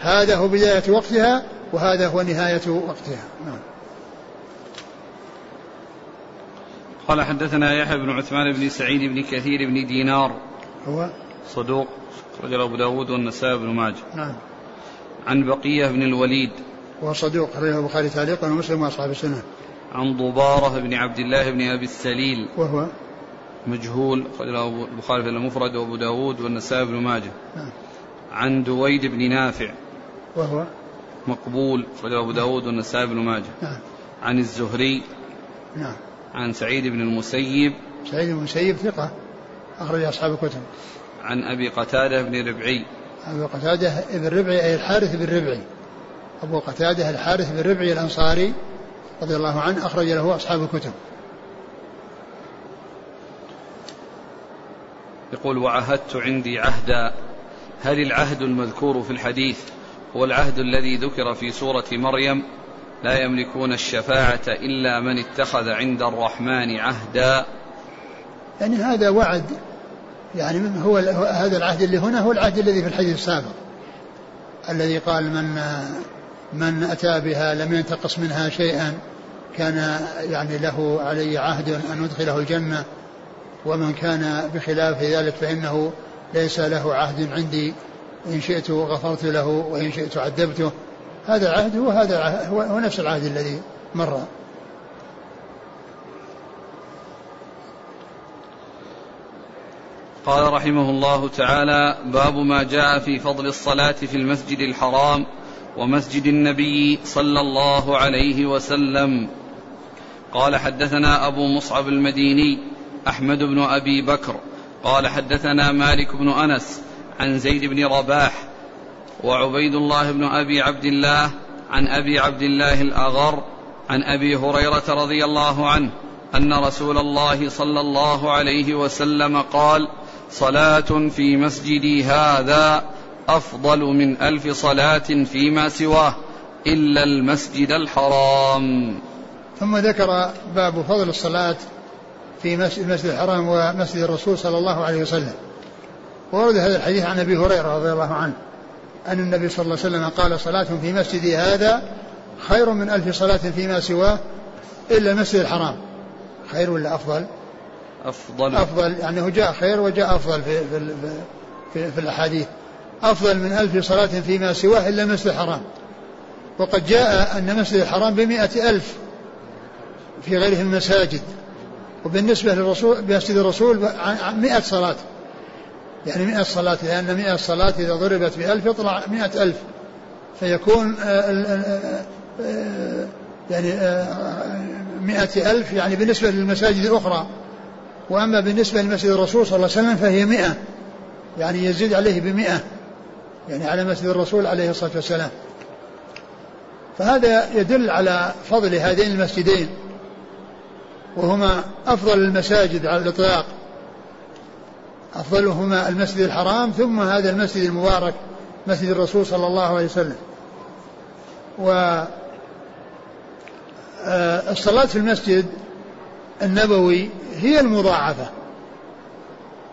هذا هو بداية وقتها وهذا هو نهاية وقتها. نعم. قال حدثنا يحيى بن عثمان بن سعيد بن كثير بن دينار. هو؟ صدوق رجل أبو داود والنسائي بن ماجه. نعم. عن بقية بن الوليد. وهو صدوق أخرجه البخاري تعليقا ومسلم وأصحاب السنة. عن ضبارة بن عبد الله بن أبي السليل. وهو؟ مجهول أخرجه البخاري في المفرد وأبو داود والنسائي بن ماجه. نعم. عن دويد بن نافع. وهو مقبول أخرجه أبو داود والنسائي بن ماجه. نعم. عن الزهري. نعم. عن سعيد بن المسيب. سعيد بن المسيب ثقة أخرج أصحاب الكتب. عن أبي قتادة بن ربعي. أبو قتادة بن ربعي أي الحارث بن ربعي. أبو قتادة الحارث بن ربعي الأنصاري رضي الله عنه أخرج له أصحاب الكتب. يقول وعهدت عندي عهدا هل العهد المذكور في الحديث هو العهد الذي ذكر في سورة مريم لا يملكون الشفاعة إلا من اتخذ عند الرحمن عهدا. يعني هذا وعد يعني هو هذا العهد اللي هنا هو العهد الذي في الحديث السابق. الذي قال من من أتى بها لم ينتقص منها شيئا كان يعني له علي عهد أن أدخله الجنة ومن كان بخلاف ذلك فإنه ليس له عهد عندي. إن شئت غفرت له وإن شئت عذبته. هذا العهد هو هذا هو نفس العهد الذي مر. قال رحمه الله تعالى باب ما جاء في فضل الصلاة في المسجد الحرام ومسجد النبي صلى الله عليه وسلم. قال حدثنا أبو مصعب المديني أحمد بن أبي بكر. قال حدثنا مالك بن أنس عن زيد بن رباح وعبيد الله بن أبي عبد الله عن أبي عبد الله الأغر عن أبي هريرة رضي الله عنه أن رسول الله صلى الله عليه وسلم قال صلاة في مسجدي هذا أفضل من ألف صلاة فيما سواه إلا المسجد الحرام. ثم ذكر باب فضل الصلاة في المسجد الحرام ومسجد الرسول صلى الله عليه وسلم. ورد هذا الحديث عن أبي هريرة رضي الله عنه أن النبي صلى الله عليه وسلم قال صلاة في مسجدي هذا خير من ألف صلاة فيما سواه إلا المسجد الحرام. خير ولا أفضل؟ أفضل. أفضل يعني هو جاء خير وجاء أفضل في, في, في, في الأحاديث. أفضل من ألف صلاة فيما سواه إلا المسجد الحرام. وقد جاء أن المسجد الحرام بمئة ألف في غيره المساجد. وبالنسبة للرسول بمسجد الرسول مئة صلاة. يعني مئة صلاة لأن مئة صلاة إذا ضربت بألف يطلع مئة ألف. فيكون آه، آه، يعني آه، مئة ألف يعني بالنسبة للمساجد الأخرى. وأما بالنسبة لمسجد الرسول صلى الله عليه وسلم فهي مئة. يعني يزيد عليه بمئة. يعني على مسجد الرسول عليه الصلاة والسلام. فهذا يدل على فضل هذين المسجدين. وهما أفضل المساجد على الإطلاق. أفضلهما المسجد الحرام ثم هذا المسجد المبارك مسجد الرسول صلى الله عليه وسلم. و آه، الصلاة في المسجد النبوي هي المضاعفة.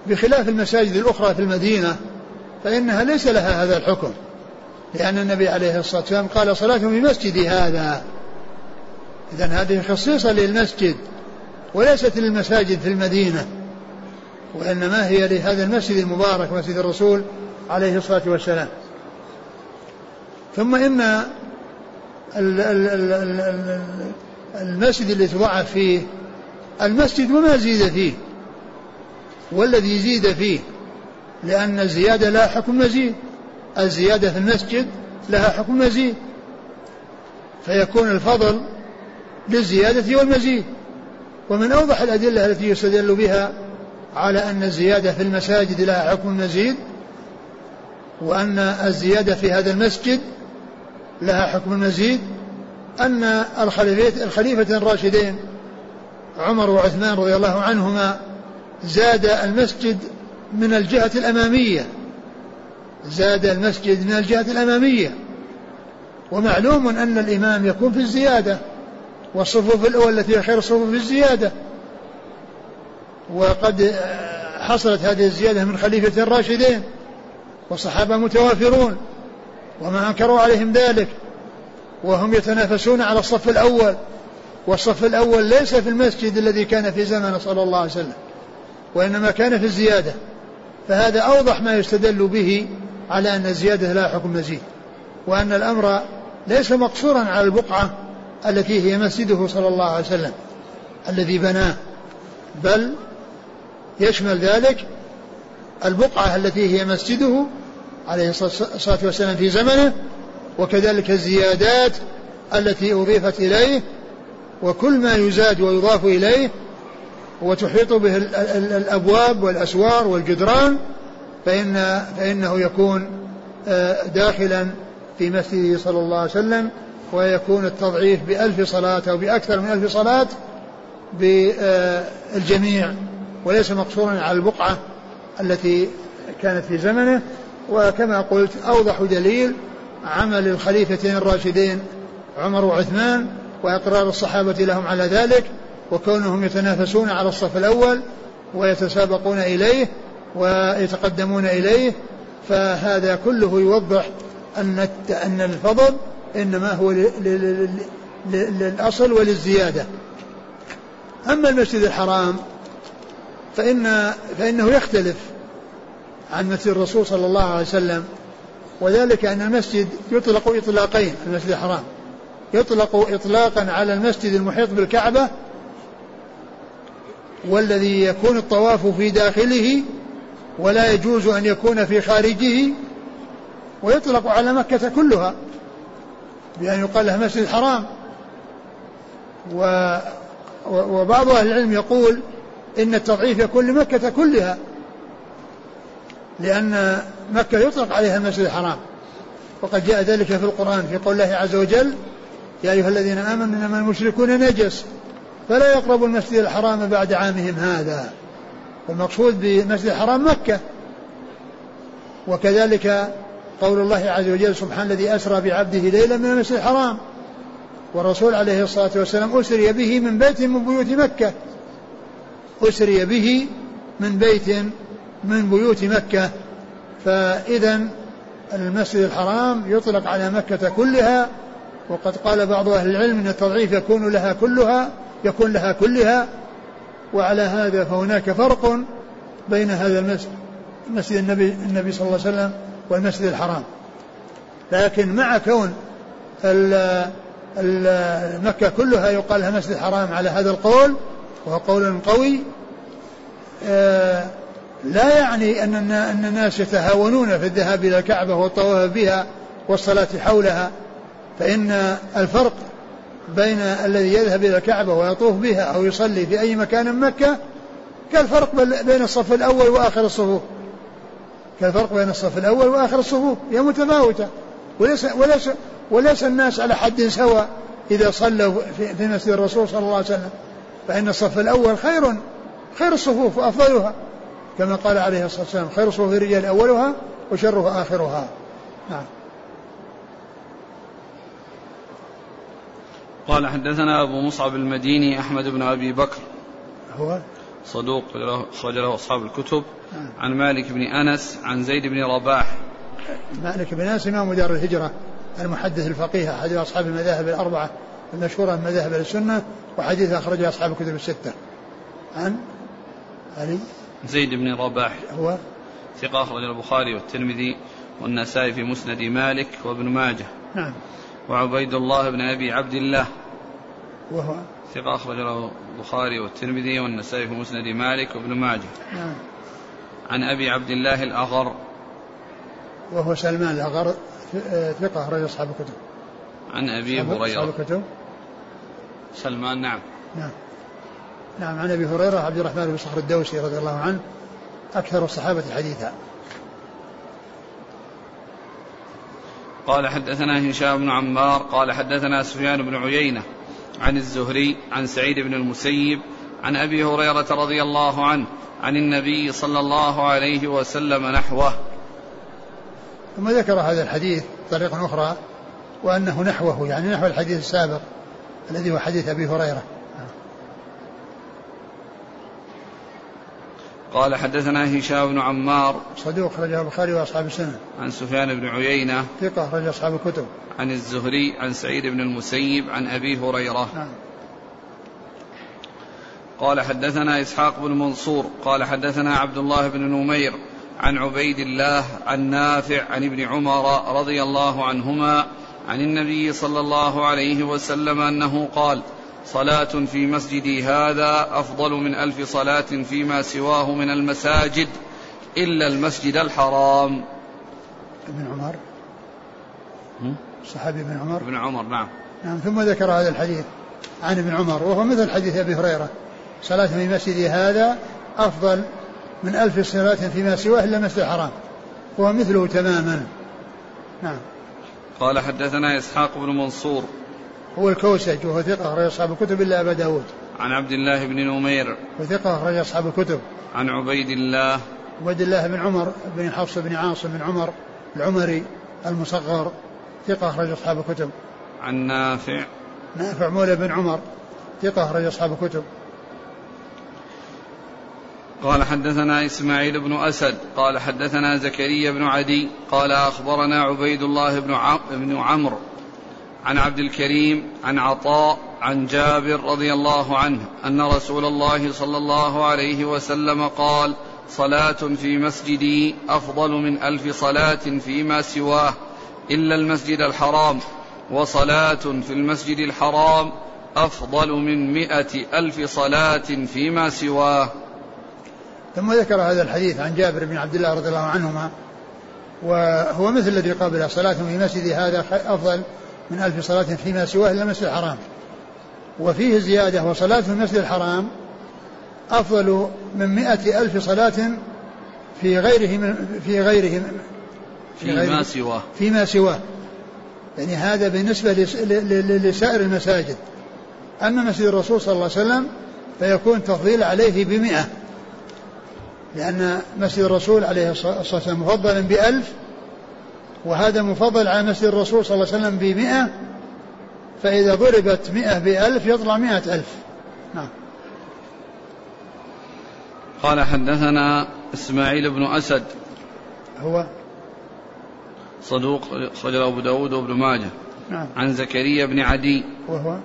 بخلاف المساجد الأخرى في المدينة فإنها ليس لها هذا الحكم. لأن النبي عليه الصلاة والسلام قال صلاة في مسجدي هذا. إذا هذه خصيصة للمسجد وليست للمساجد في المدينة. وإنما هي لهذا المسجد المبارك مسجد الرسول عليه الصلاة والسلام. ثم إن المسجد اللي تضعف فيه المسجد وما زيد فيه. والذي زيد فيه لأن الزيادة لها حكم مزيد. الزيادة في المسجد لها حكم مزيد. فيكون الفضل للزيادة والمزيد. ومن أوضح الأدلة التي يستدل بها على أن الزيادة في المساجد لها حكم مزيد وأن الزيادة في هذا المسجد لها حكم المزيد أن الخليفة الراشدين عمر وعثمان رضي الله عنهما زاد المسجد من الجهة الأمامية زاد المسجد من الجهة الأمامية. ومعلوم أن الإمام يكون في الزيادة والصفوف الأول التي هي خير الصفوف في الزيادة. وقد حصلت هذه الزيادة من خليفة الراشدين والصحابة متوافرون وما أنكروا عليهم ذلك وهم يتنافسون على الصف الأول والصف الأول ليس في المسجد الذي كان في زمن صلى الله عليه وسلم وإنما كان في الزيادة. فهذا أوضح ما يستدل به على أن الزيادة لا حكم مزيد وأن الأمر ليس مقصورا على البقعة التي هي مسجده صلى الله عليه وسلم الذي بناه بل يشمل ذلك البقعة التي هي مسجده عليه الصلاة والسلام في زمنه وكذلك الزيادات التي أضيفت إليه وكل ما يزاد ويضاف إليه وتحيط به الأبواب والأسوار والجدران فإن فإنه يكون آه، داخلا في مسجده صلى الله عليه وسلم ويكون التضعيف بألف صلاة أو بأكثر من ألف صلاة بالجميع وليس مقصورا على البقعة التي كانت في زمنه وكما قلت أوضح دليل عمل الخليفتين الراشدين عمر وعثمان وإقرار الصحابة لهم على ذلك وكونهم يتنافسون على الصف الأول ويتسابقون إليه ويتقدمون إليه فهذا كله يوضح أن أن الفضل إنما هو للأصل وللزيادة. أما المسجد الحرام فإن فإنه يختلف عن مسجد الرسول صلى الله عليه وسلم وذلك أن المسجد يطلق إطلاقين المسجد الحرام. يطلق إطلاقا على المسجد المحيط بالكعبة والذي يكون الطواف في داخله ولا يجوز أن يكون في خارجه ويطلق على مكة كلها بأن يقال لها مسجد الحرام. و وبعض أهل العلم يقول إن التضعيف يكون لمكة كلها لأن مكة يطلق عليها المسجد الحرام. وقد جاء ذلك في القرآن في قول الله عز وجل يا أيها الذين آمنوا إنما المشركون نجس فلا يقربوا المسجد الحرام بعد عامهم هذا. والمقصود بالمسجد الحرام مكة. وكذلك قول الله عز وجل سبحان الذي أسرى بعبده ليلا من المسجد الحرام. والرسول عليه الصلاة والسلام أسري به من بيت من بيوت مكة. أسري به من بيت من بيوت مكة. فإذا المسجد الحرام يطلق على مكة كلها وقد قال بعض أهل العلم أن التضعيف يكون لها كلها يكون لها كلها. وعلى هذا فهناك فرق بين هذا المسجد مسجد النبي النبي صلى الله عليه وسلم والمسجد الحرام. لكن مع كون مكة كلها يقال لها مسجد الحرام على هذا القول وهو قول قوي آه، لا يعني أن أن الناس يتهاونون في الذهاب إلى الكعبة والطواف بها والصلاة حولها فإن الفرق بين الذي يذهب إلى الكعبة ويطوف بها أو يصلي في أي مكان مكة كالفرق بين الصف الأول وآخر الصفوف. كالفرق بين الصف الأول وآخر الصفوف هي متفاوتة. وليس وليس وليس الناس على حد سواء إذا صلوا في مسجد الرسول صلى الله عليه وسلم. فإن الصف الأول خير خير الصفوف وأفضلها كما قال عليه الصلاة والسلام خير صفوف الرجال أولها وشرها آخرها. نعم. قال حدثنا أبو مصعب المديني أحمد بن أبي بكر. هو؟ صدوق أخرج له أصحاب الكتب. نعم. عن مالك بن أنس عن زيد بن رباح. مالك بن أنس إمام دار الهجرة المحدث الفقيه أحد أصحاب المذاهب الأربعة. المشهورة من مذاهب السنة وحديث أخرجه أصحاب الكتب الستة. عن علي. زيد بن رباح. هو ثقة أخرج البخاري والترمذي والنسائي في مسند مالك وابن ماجه. نعم. وعبيد الله بن أبي عبد الله. وهو ثقة أخرج له البخاري والترمذي والنسائي في مسند مالك وابن ماجه. نعم. عن أبي عبد الله الأغر. وهو سلمان الأغر ثقة أخرج أصحاب الكتب. عن أبي هريرة. أصحاب الكتب. سلمان نعم. نعم. نعم عن أبي هريرة عبد الرحمن بن صخر الدوسي رضي الله عنه أكثر الصحابة حديثا. قال حدثنا هشام بن عمار قال حدثنا سفيان بن عيينة عن الزهري عن سعيد بن المسيب عن أبي هريرة رضي الله عنه عن النبي صلى الله عليه وسلم نحوه. ثم ذكر هذا الحديث طريقة أخرى وأنه نحوه يعني نحو الحديث السابق. الذي هو حديث أبي هريرة. قال حدثنا هشام بن عمار صدوق أخرجه البخاري وأصحاب السنة. عن سفيان بن عيينة ثقة أخرج أصحاب الكتب. عن الزهري عن سعيد بن المسيب عن أبي هريرة. نعم. قال حدثنا إسحاق بن منصور. قال حدثنا عبد الله بن نمير عن عبيد الله عن نافع عن ابن عمر رضي الله عنهما عن النبي صلى الله عليه وسلم أنه قال صلاة في مسجدي هذا أفضل من ألف صلاة فيما سواه من المساجد إلا المسجد الحرام. ابن عمر. صحابي ابن عمر. ابن عمر نعم. نعم ثم ذكر هذا الحديث عن ابن عمر وهو مثل حديث أبي هريرة صلاة في مسجدي هذا أفضل من ألف صلاة فيما سواه إلا المسجد الحرام. هو مثله تماما. نعم. قال حدثنا إسحاق بن منصور هو الكوسج وهو ثقة أخرج أصحاب الكتب إلا أبا داود. عن عبد الله بن نمير وثقة أخرج أصحاب الكتب. عن عبيد الله عبيد الله بن عمر بن حفص بن عاصم بن عمر العمري المصغر ثقة أخرج أصحاب الكتب. عن نافع نافع مولى بن عمر ثقة أخرج أصحاب الكتب. قال حدثنا إسماعيل بن أسد قال حدثنا زكريا بن عدي قال أخبرنا عبيد الله بن بن عمرو عن عبد الكريم عن عطاء عن جابر رضي الله عنه أن رسول الله صلى الله عليه وسلم قال صلاة في مسجدي أفضل من ألف صلاة فيما سواه إلا المسجد الحرام وصلاة في المسجد الحرام أفضل من مئة ألف صلاة فيما سواه. ثم ذكر هذا الحديث عن جابر بن عبد الله رضي الله عنهما وهو مثل الذي قبله صلاة في مسجد هذا أفضل من ألف صلاة فيما سواه إلا المسجد الحرام. وفيه زيادة وصلاة في المسجد الحرام أفضل من مئة ألف صلاة في غيره من في غيره في فيما سواه. فيما سواه. يعني هذا بالنسبة لسائر المساجد. أما مسجد الرسول صلى الله عليه وسلم فيكون تفضيل عليه بمئة. لأن مسجد الرسول عليه الصلاة والسلام مفضلا بألف وهذا مفضل على مسجد الرسول صلى الله عليه وسلم بمئة فإذا ضربت مئة بألف يطلع مئة ألف. نعم. قال حدثنا إسماعيل بن أسد. هو؟ صدوق خرج أبو داود وابن ماجه. نعم. عن زكريا بن عدي. وهو؟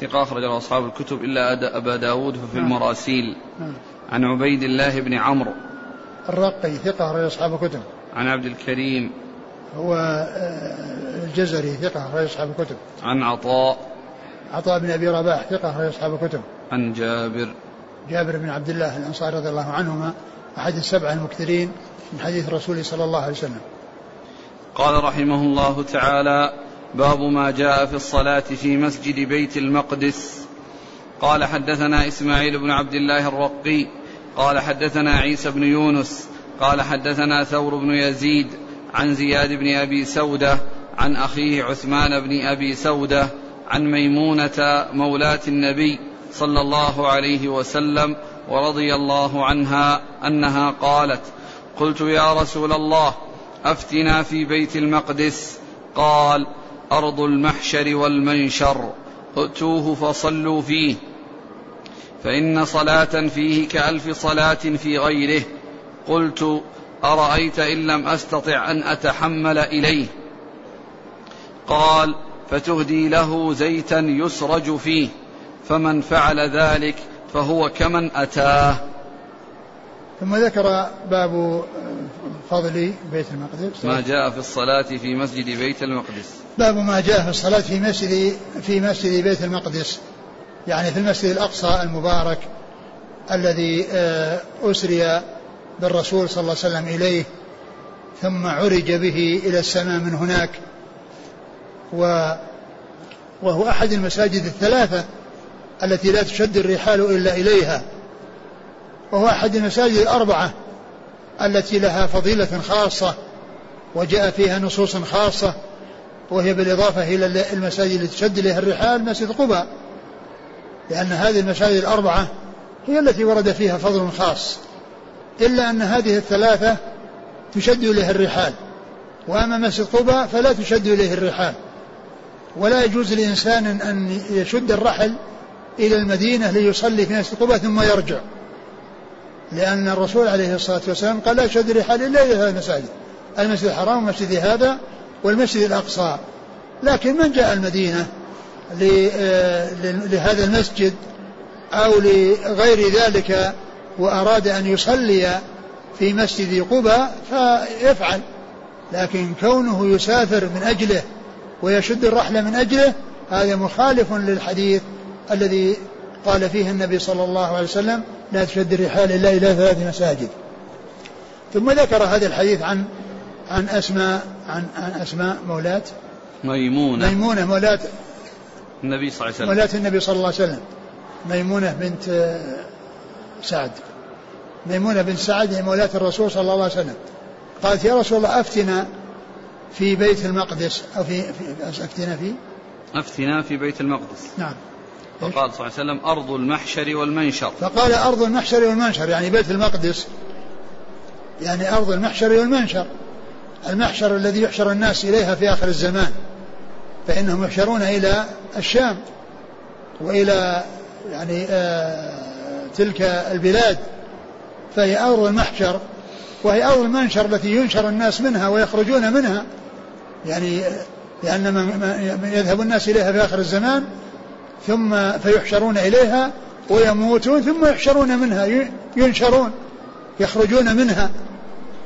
ثقة أخرج أصحاب الكتب إلا أبا داود ففي نعم. المراسيل. نعم. عن عبيد الله بن عمرو. الرقي ثقة أخرج أصحاب الكتب. عن عبد الكريم. هو آه، الجزري ثقة أخرج أصحاب الكتب. عن عطاء. عطاء بن أبي رباح ثقة أخرج أصحاب الكتب. عن جابر. جابر بن عبد الله الأنصاري رضي الله عنهما أحد السبعة المكثرين من حديث الرسول صلى الله عليه وسلم. قال رحمه الله تعالى باب ما جاء في الصلاة في مسجد بيت المقدس. قال حدثنا إسماعيل بن عبد الله الرقي قال حدثنا عيسى بن يونس قال حدثنا ثور بن يزيد عن زياد بن أبي سودة عن أخيه عثمان بن أبي سودة عن ميمونة مولاة النبي صلى الله عليه وسلم ورضي الله عنها أنها قالت قلت يا رسول الله أفتنا في بيت المقدس قال أرض المحشر والمنشر. ائتوه فصلوا فيه. فإن صلاة فيه كألف صلاة في غيره. قلت أرأيت إن لم أستطع أن أتحمل إليه. قال فتهدي له زيتا يسرج فيه. فمن فعل ذلك فهو كمن أتاه. ثم ذكر باب فضل بيت المقدس. ما جاء في الصلاة في مسجد بيت المقدس. باب ما جاء في الصلاة في مسجد في مسجد بيت المقدس. يعني في المسجد الأقصى المبارك الذي آه، أسري بالرسول صلى الله عليه وسلم إليه ثم عرج به إلى السماء من هناك. و وهو أحد المساجد الثلاثة التي لا تشد الرحال إلا إليها. وهو أحد المساجد الأربعة التي لها فضيلة خاصة وجاء فيها نصوص خاصة وهي بالإضافة إلى المساجد التي تشد إليها الرحال مسجد قباء. لأن هذه المساجد الأربعة هي التي ورد فيها فضل خاص إلا أن هذه الثلاثة تشد إليها الرحال. وأما مسجد قباء فلا تشد إليه الرحال. ولا يجوز لإنسان أن يشد الرحل إلى المدينة ليصلي في مسجد قباء ثم يرجع. لأن الرسول عليه الصلاة والسلام قال لا يشهد رحال إلا إلى هذه المساجد المسجد الحرام والمسجد هذا والمسجد الأقصى. لكن من جاء المدينة آه، لهذا المسجد أو لغير ذلك وأراد أن يصلي في مسجد قباء فيفعل. لكن كونه يسافر من أجله ويشد الرحلة من أجله هذا مخالف للحديث الذي قال فيه النبي صلى الله عليه وسلم لا تشد الرحال إلا إلى ثلاث مساجد. ثم ذكر هذا الحديث عن عن أسماء عن عن أسماء مولاة ميمونة. ميمونة مولاة النبي صلى الله عليه وسلم. مولاة النبي صلى الله عليه وسلم. ميمونة بنت سعد. ميمونة بنت سعد هي مولاة الرسول صلى الله عليه وسلم. قالت يا رسول الله أفتنا في بيت المقدس أو في, في أفتنا في؟ أفتنا في بيت المقدس. نعم. فقال صلى الله عليه وسلم أرض المحشر والمنشر. فقال أرض المحشر والمنشر يعني بيت المقدس. يعني أرض المحشر والمنشر. المحشر الذي يحشر الناس إليها في آخر الزمان. فإنهم يحشرون إلى الشام وإلى يعني آه تلك البلاد. فهي أرض المحشر وهي أرض المنشر التي ينشر الناس منها ويخرجون منها. يعني لأن يذهب الناس إليها في آخر الزمان. ثم فيحشرون إليها ويموتون ثم يحشرون منها ينشرون يخرجون منها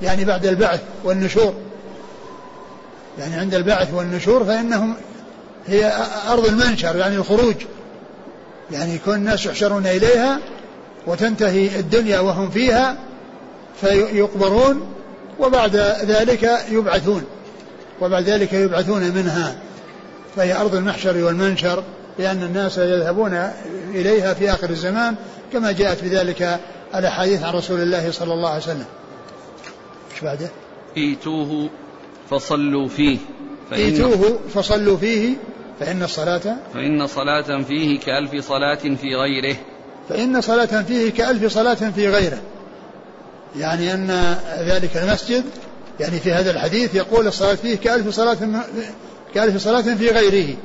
يعني بعد البعث والنشور. يعني عند البعث والنشور فإنهم هي أرض المنشر يعني الخروج. يعني يكون الناس يحشرون إليها وتنتهي الدنيا وهم فيها فيقبرون وبعد ذلك يبعثون. وبعد ذلك يبعثون منها. فهي أرض المحشر والمنشر. لأن الناس يذهبون إليها في آخر الزمان كما جاءت بذلك الأحاديث عن رسول الله صلى الله عليه وسلم. إيش بعده؟ إيتوه فصلوا فيه. ائتوه فصلوا فيه فإن الصلاة فإن صلاة فيه كألف صلاة في غيره. فإن صلاة فيه كألف صلاة في غيره. يعني أن ذلك المسجد يعني في هذا الحديث يقول الصلاة فيه كألف صلاة كألف صلاة في غيره.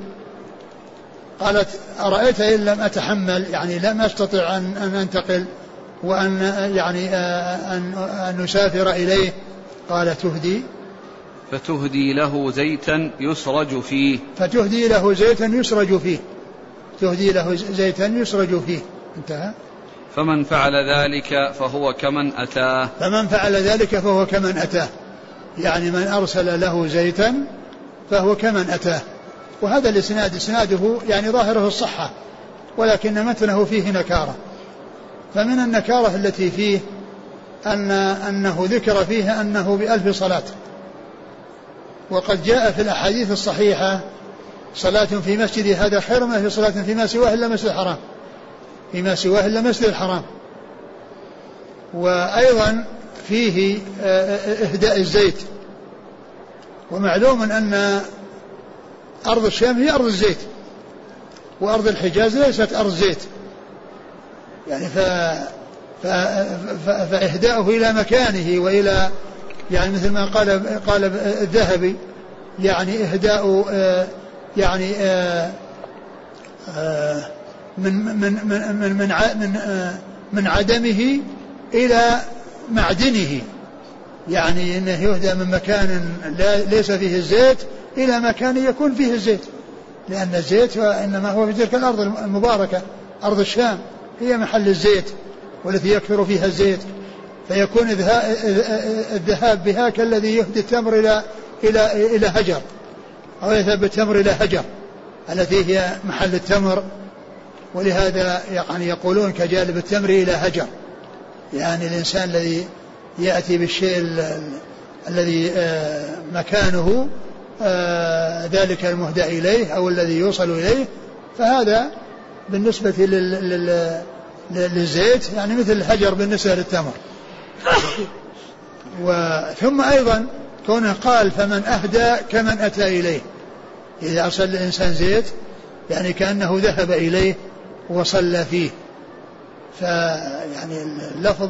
قالت أرأيت إن لم أتحمل؟ يعني لم أستطع أن, أن أنتقل وأن يعني أن, أن نسافر إليه. قال تهدي. فتهدي له زيتا يسرج فيه. فتهدي له زيتا يسرج فيه. تهدي له زيتا يسرج فيه. انتهى. فمن فعل ذلك فهو كمن أتاه. فمن فعل ذلك فهو كمن أتاه. يعني من أرسل له زيتا فهو كمن أتاه. وهذا الإسناد إسناده يعني ظاهره الصحة ولكن متنه فيه نكارة. فمن النكارة التي فيه أن أنه ذكر فيه أنه بألف صلاة. وقد جاء في الأحاديث الصحيحة صلاة في مسجد هذا خير من في صلاة فيما سواه إلا مسجد الحرام. فيما سواه إلا مسجد الحرام. وأيضا فيه آه، آه، إهداء الزيت. ومعلوم أن أرض الشام هي أرض الزيت وأرض الحجاز ليست أرض زيت. يعني ف فإهداؤه إلى مكانه وإلى يعني مثل ما قال قال الذهبي يعني إهداء آه، يعني آه، آه، من من من من من من, من عدمه إلى معدنه. يعني إنه يهدى من مكان لا ليس فيه الزيت إلى مكان يكون فيه الزيت لأن الزيت انما هو في تلك الأرض المباركة أرض الشام هي محل الزيت والتي يكثر فيها الزيت فيكون الذهاب بها كالذي يهدي التمر إلى إلى إلى هجر أو يذهب بالتمر إلى هجر التي هي محل التمر ولهذا يعني يقولون كجالب التمر إلى هجر يعني الإنسان الذي يأتي بالشيء الذي آه، مكانه ذلك المهدى إليه أو الذي يوصل إليه فهذا بالنسبة للزيت يعني مثل الحجر بالنسبة للتمر. وثم أيضا كونه قال فمن أهدى كمن أتى إليه. إذا أرسل الإنسان زيت يعني كأنه ذهب إليه وصلى فيه. فيعني اللفظ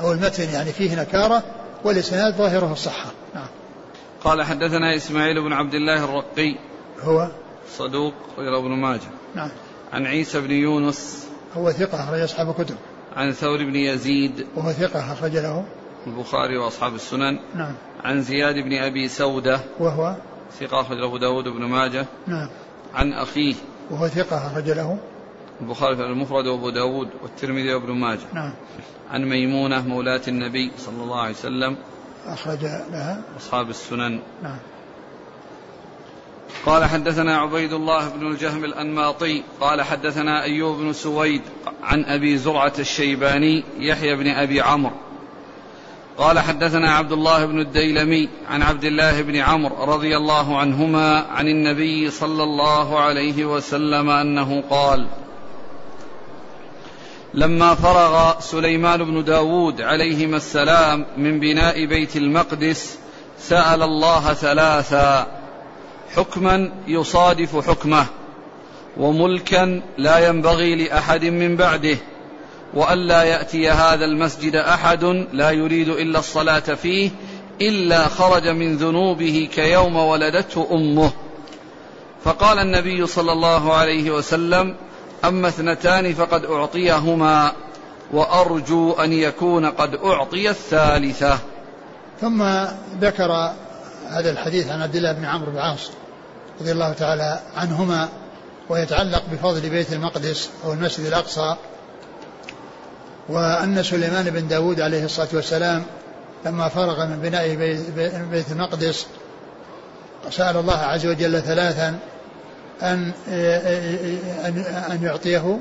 أو المتن يعني فيه نكارة والإسناد ظاهره الصحة. نعم. قال حدثنا إسماعيل بن عبد الله الرقي. هو؟ صدوق غير ابن ماجه. نعم. عن عيسى بن يونس. هو ثقة أخرج أصحاب كتب عن ثور بن يزيد. وهو ثقة أخرج له. البخاري وأصحاب السنن. نعم. عن زياد بن أبي سودة. وهو؟ ثقة أخرج له داود بن ماجه. نعم. عن أخيه. وهو ثقة أخرج له. البخاري في المفرد وأبو داود والترمذي وابن ماجه. نعم. عن ميمونة مولاة النبي صلى الله عليه وسلم. أخرج لها. أصحاب السنن. نعم. قال حدثنا عبيد الله بن الجهم الأنماطي قال حدثنا أيوب بن سويد عن أبي زرعة الشيباني يحيى بن أبي عمرو. قال حدثنا عبد الله بن الديلمي عن عبد الله بن عمرو رضي الله عنهما عن النبي صلى الله عليه وسلم أنه قال لما فرغ سليمان بن داود عليهما السلام من بناء بيت المقدس سأل الله ثلاثا حكما يصادف حكمه وملكا لا ينبغي لأحد من بعده والا يأتي هذا المسجد أحد لا يريد إلا الصلاة فيه إلا خرج من ذنوبه كيوم ولدته أمه. فقال النبي صلى الله عليه وسلم أما اثنتان فقد أعطيهما وأرجو أن يكون قد أعطي الثالثة. ثم ذكر هذا الحديث عن عبد الله بن عمرو بن العاص رضي الله تعالى عنهما ويتعلق بفضل بيت المقدس أو المسجد الأقصى وأن سليمان بن داود عليه الصلاة والسلام لما فرغ من بناء بيت المقدس سأل الله عز وجل ثلاثا أن أن أن يعطيه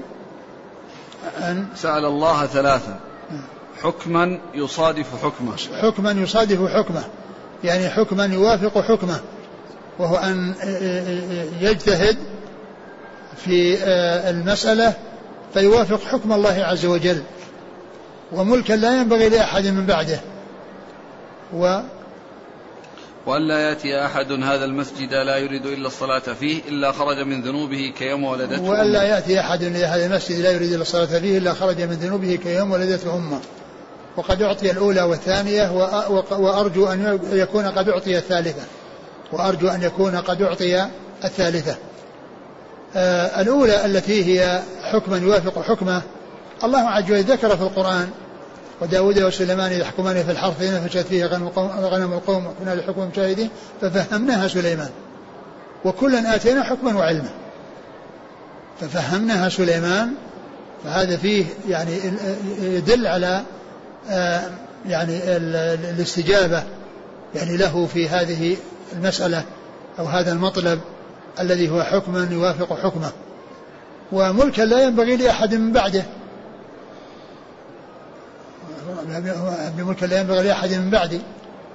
أن سأل الله ثلاثا حكما يصادف حكمه. حكما يصادف حكمه. يعني حكما يوافق حكمه. وهو أن يجتهد في المسألة فيوافق حكم الله عز وجل. وملكا لا ينبغي لأحد من بعده. و وألا يأتي أحد هذا المسجد لا يريد إلا الصلاة فيه إلا خرج من ذنوبه كيوم ولدته وألا يأتي أحد لهذا المسجد لا يريد إلا الصلاة فيه إلا خرج من ذنوبه كيوم ولدته أمة. وقد أعطي الأولى والثانية وأرجو أن يكون قد أعطي الثالثة. وأرجو أن يكون قد أعطي الثالثة. آه الأولى التي هي حكما يوافق حكمه الله عز وجل ذكر في القرآن وداود وسليمان يحكمان في الحرث فإن فشت فيه غنم القوم وكنا لحكم شاهدين ففهمناها سليمان. وكلا آتينا حكما وعلما. ففهمناها سليمان فهذا فيه يعني يدل على آه، يعني الاستجابة يعني له في هذه المسألة أو هذا المطلب الذي هو حكما يوافق حكمه. وملكا لا ينبغي لأحد من بعده بملك لا ينبغي لأحد من بعدي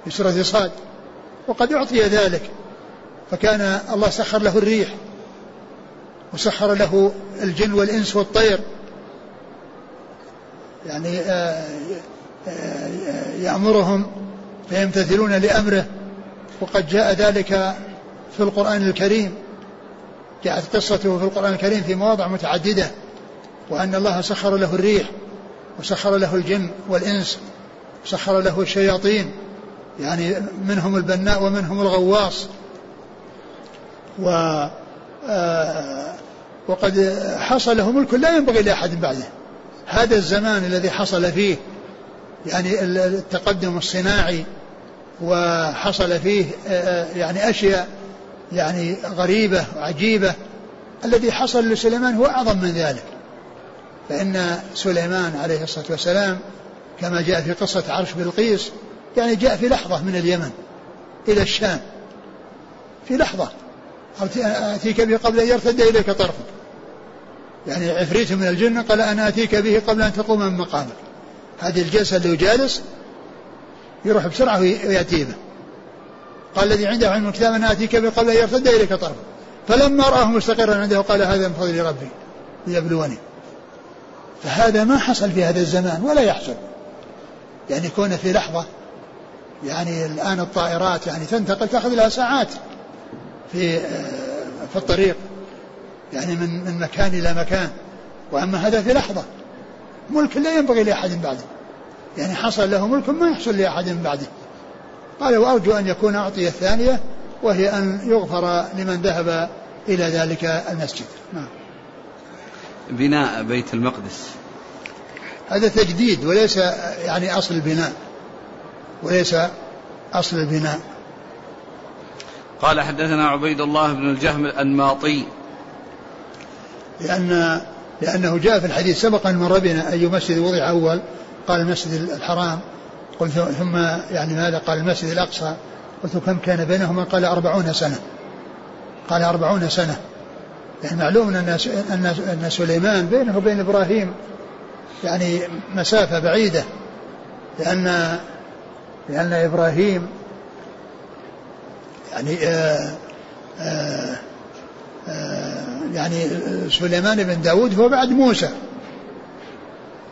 في سورة صاد وقد أعطي ذلك. فكان الله سخر له الريح وسخر له الجن والإنس والطير. يعني آه، آه، يأمرهم فيمتثلون لأمره. وقد جاء ذلك في القرآن الكريم. جاءت قصته في القرآن الكريم في مواضع متعددة. وأن الله سخر له الريح. وسخر له الجن والإنس وسخر له الشياطين يعني منهم البناء ومنهم الغواص. و آه، وقد حصل له ملك لا ينبغي لأحد بعده. هذا الزمان الذي حصل فيه يعني التقدم الصناعي وحصل فيه آه، آه، يعني أشياء يعني غريبة وعجيبة الذي حصل لسليمان هو أعظم من ذلك. فإن سليمان عليه الصلاة والسلام كما جاء في قصة عرش بلقيس يعني جاء في لحظة من اليمن إلى الشام. في لحظة. أتيك به قبل أن يرتد إليك طرفك. يعني عفريت من الجن قال أنا أتيك به قبل أن تقوم من مقامك. هذه الجلسة اللي جالس يروح بسرعة ويأتي به. قال الذي عنده علم الكتاب أنا أتيك به قبل أن يرتد إليك طرفك. فلما رآه مستقرا عنده قال هذا من فضل ربي ليبلوني. فهذا ما حصل في هذا الزمان ولا يحصل. يعني يكون في لحظة يعني الآن الطائرات يعني تنتقل تأخذ لها ساعات في آه، في الطريق يعني من من مكان إلى مكان. وأما هذا في لحظة ملك لا ينبغي لأحد بعده. يعني حصل له ملك ما يحصل لأحد بعده. قال وأرجو أن يكون أعطي الثانية وهي أن يغفر لمن ذهب إلى ذلك المسجد. نعم. بناء بيت المقدس. هذا تجديد وليس يعني أصل البناء وليس أصل البناء. قال حدثنا عبيد الله بن الجهم الأنماطي. لأن لأنه جاء في الحديث سبق أن مر بنا أي مسجد وضع أول قال المسجد الحرام قلت ثم يعني ماذا؟ قال المسجد الأقصى. قلت كم كان بينهما؟ قال أربعون سنة. قال أربعون سنة. يعني معلوم أن أن سليمان بينه وبين إبراهيم يعني مسافة بعيدة لأن لأن إبراهيم يعني آآ آه، آآ آه، آه، يعني سليمان بن داود هو بعد موسى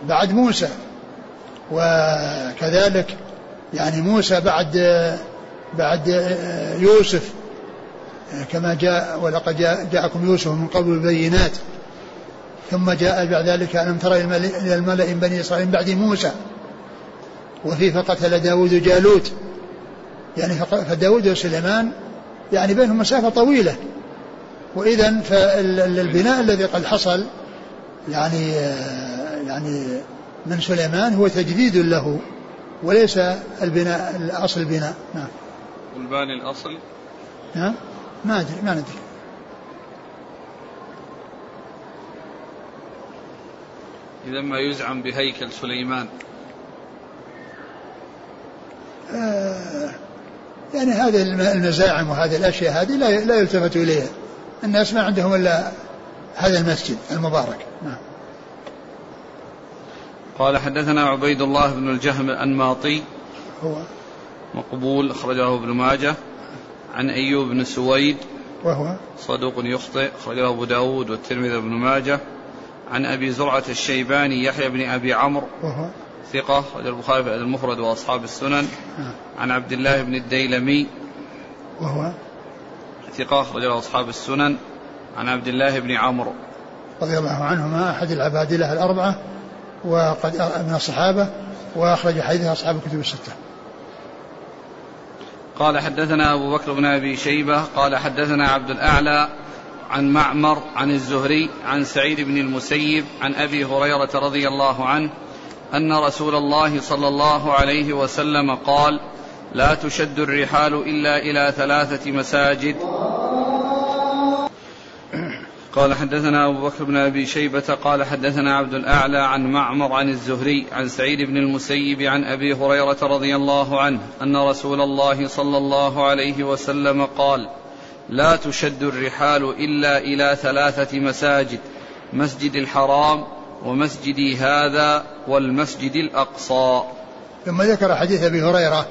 بعد موسى وكذلك يعني موسى بعد بعد يوسف كما جاء ولقد جاء جاءكم يوسف من قبل البينات ثم جاء بعد ذلك ألم ترى إلى الملأ من بني إسرائيل بعد موسى؟ وفي فقتل داود جالوت. يعني فداود وسليمان يعني بينهم مسافة طويلة. وإذا فالبناء الذي قد حصل يعني يعني من سليمان هو تجديد له وليس البناء الأصل البناء نعم. والباني الأصل؟ نعم. ما أدري ما ندري. إذا ما يزعم بهيكل سليمان. آه يعني هذه المزاعم وهذه الأشياء هذه لا لا يلتفت إليها. الناس ما عندهم إلا هذا المسجد المبارك. نعم. قال حدثنا عبيد الله بن الجهم الأنماطي. هو. مقبول أخرجه ابن ماجه. عن أيوب بن سويد وهو صدوق يخطئ أخرجه أبو داود والترمذي بن ماجه. عن أبي زرعة الشيباني يحيى بن أبي عمرو وهو ثقة أخرج البخاري في المفرد وأصحاب السنن. نعم. عن عبد الله بن الديلمي وهو ثقة أخرجه أصحاب السنن. عن عبد الله بن عمرو. رضي الله عنهما أحد العبادلة الأربعة وقد من الصحابة وأخرج حديث أصحاب الكتب الستة. قال حدثنا أبو بكر بن أبي شيبة قال حدثنا عبد الأعلى عن معمر عن الزهري عن سعيد بن المسيب عن أبي هريرة رضي الله عنه أن رسول الله صلى الله عليه وسلم قال لا تشد الرحال إلا إلى ثلاثة مساجد قال حدثنا أبو بكر بن أبي شيبة قال حدثنا عبد الأعلى عن معمر عن الزهري عن سعيد بن المسيب عن أبي هريرة رضي الله عنه أن رسول الله صلى الله عليه وسلم قال لا تشد الرحال إلا إلى ثلاثة مساجد مسجد الحرام ومسجدي هذا والمسجد الأقصى. ثم ذكر حديث أبي هريرة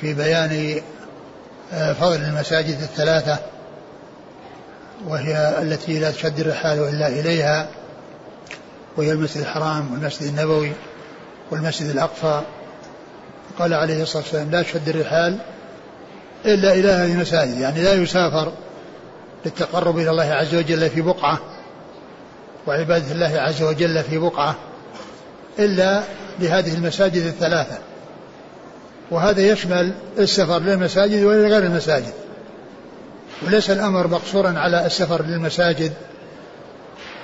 في بيان آه، فضل المساجد الثلاثة وهي التي لا تشد الرحال إلا إليها وهي المسجد الحرام والمسجد النبوي والمسجد الأقصى. قال عليه الصلاة والسلام لا تشد الرحال إلا إلى هذه المساجد. يعني لا يسافر للتقرب إلى الله عز وجل في بقعة وعبادة الله عز وجل في بقعة إلا لهذه المساجد الثلاثة. وهذا يشمل السفر للمساجد وإلى غير المساجد. وليس الأمر مقصورا على السفر للمساجد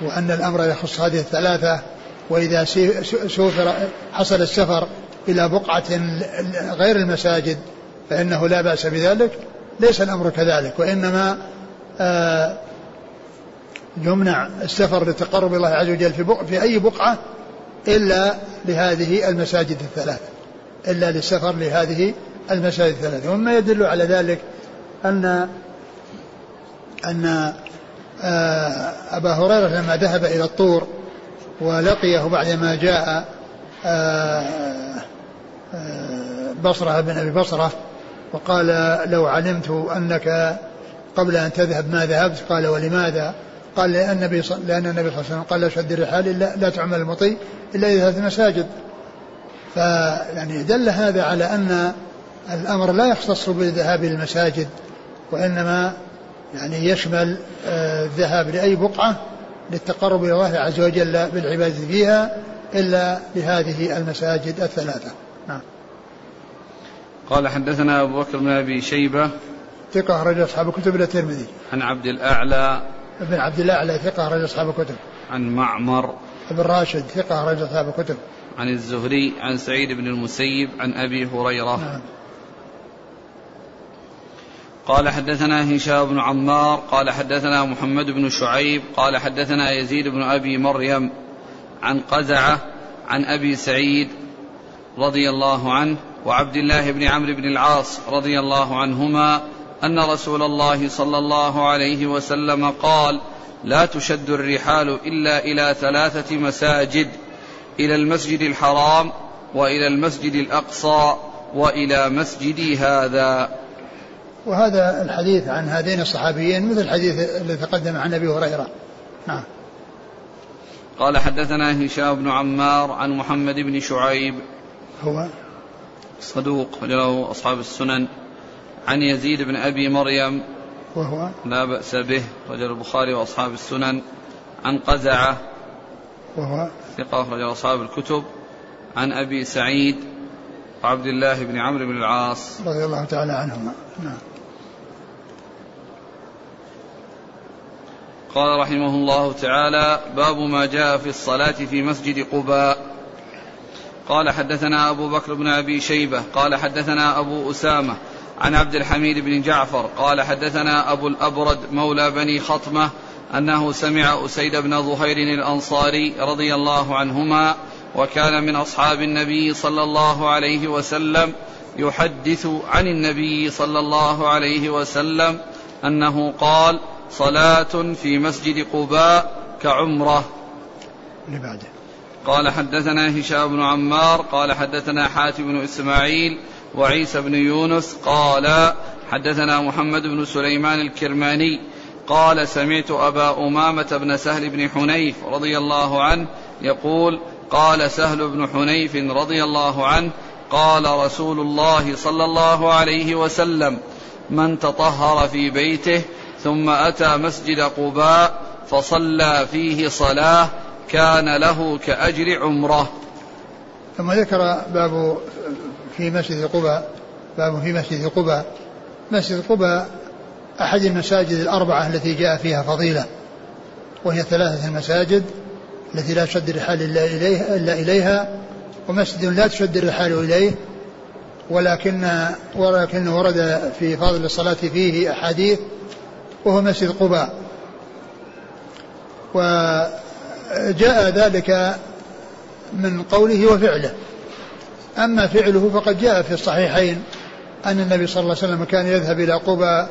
وأن الأمر يخص هذه الثلاثة وإذا سوفر حصل السفر إلى بقعة غير المساجد فإنه لا بأس بذلك. ليس الأمر كذلك وإنما آه، يمنع السفر للتقرب الله عز وجل في, في أي بقعة إلا لهذه المساجد الثلاثة إلا للسفر لهذه المساجد الثلاثة. ومما يدل على ذلك أن أن آه، أبا هريرة لما ذهب إلى الطور ولقيه بعدما جاء آه، بصرة بن أبي بصرة وقال لو علمت أنك قبل أن تذهب ما ذهبت قال ولماذا؟ قال لأن النبي صلى الله عليه وسلم قال لا شد الرحال إلا لا تعمل المطي إلا إذا ثلاث مساجد. فيعني دل هذا على أن الأمر لا يختص بالذهاب للمساجد وإنما يعني يشمل آه، الذهاب لأي بقعة للتقرب إلى الله عز وجل بالعبادة فيها إلا لهذه المساجد الثلاثة. نعم. قال حدثنا أبو بكر بن أبي شيبة. ثقة أخرج أصحاب الكتب إلى الترمذي. عن عبد الأعلى. ابن عبد الأعلى ثقة أخرج أصحاب الكتب. عن معمر. ابن راشد ثقة أخرج أصحاب الكتب. عن الزهري عن سعيد بن المسيب عن أبي هريرة. نعم. قال حدثنا هشام بن عمار قال حدثنا محمد بن شعيب قال حدثنا يزيد بن أبي مريم عن قزعة عن أبي سعيد رضي الله عنه وعبد الله بن عمرو بن العاص رضي الله عنهما أن رسول الله صلى الله عليه وسلم قال لا تشد الرحال إلا إلى ثلاثة مساجد إلى المسجد الحرام وإلى المسجد الأقصى وإلى مسجدي هذا. وهذا الحديث عن هذين الصحابيين مثل الحديث الذي تقدم عن أبي هريرة. نعم. قال حدثنا هشام بن عمار عن محمد بن شعيب. هو؟ صدوق له أصحاب السنن. عن يزيد بن أبي مريم. وهو؟ لا بأس به رجل البخاري وأصحاب السنن. عن قزعة. وهو؟ ثقة أخرج أصحاب الكتب. عن أبي سعيد. وعبد الله بن عمرو بن العاص. رضي الله تعالى عنهما. نعم. قال رحمه الله تعالى باب ما جاء في الصلاة في مسجد قباء. قال حدثنا أبو بكر بن أبي شيبة. قال حدثنا أبو أسامة عن عبد الحميد بن جعفر. قال حدثنا أبو الأبرد مولى بني خطمة أنه سمع أسيد بن ظهير الأنصاري رضي الله عنهما وكان من أصحاب النبي صلى الله عليه وسلم يحدث عن النبي صلى الله عليه وسلم أنه قال صلاة في مسجد قباء كعمرة. لبعده قال حدثنا هشام بن عمار قال حدثنا حاتم بن إسماعيل وعيسى بن يونس قال حدثنا محمد بن سليمان الكرماني قال سمعت أبا أمامة بن سهل بن حنيف رضي الله عنه يقول قال سهل بن حنيف رضي الله عنه قال رسول الله صلى الله عليه وسلم من تطهر في بيته ثم أتى مسجد قباء فصلى فيه صلاة كان له كأجر عمرة. ثم ذكر باب في مسجد قباء باب في مسجد قباء. مسجد قباء أحد المساجد الأربعة التي جاء فيها فضيلة وهي ثلاثة المساجد التي لا تشد الرحال إلا إليها, إلا إليها ومسجد لا تشد الرحال إليه ولكن ولكن ورد في فضل الصلاة فيه أحاديث وهو مسجد قباء. وجاء ذلك من قوله وفعله. أما فعله فقد جاء في الصحيحين أن النبي صلى الله عليه وسلم كان يذهب إلى قبى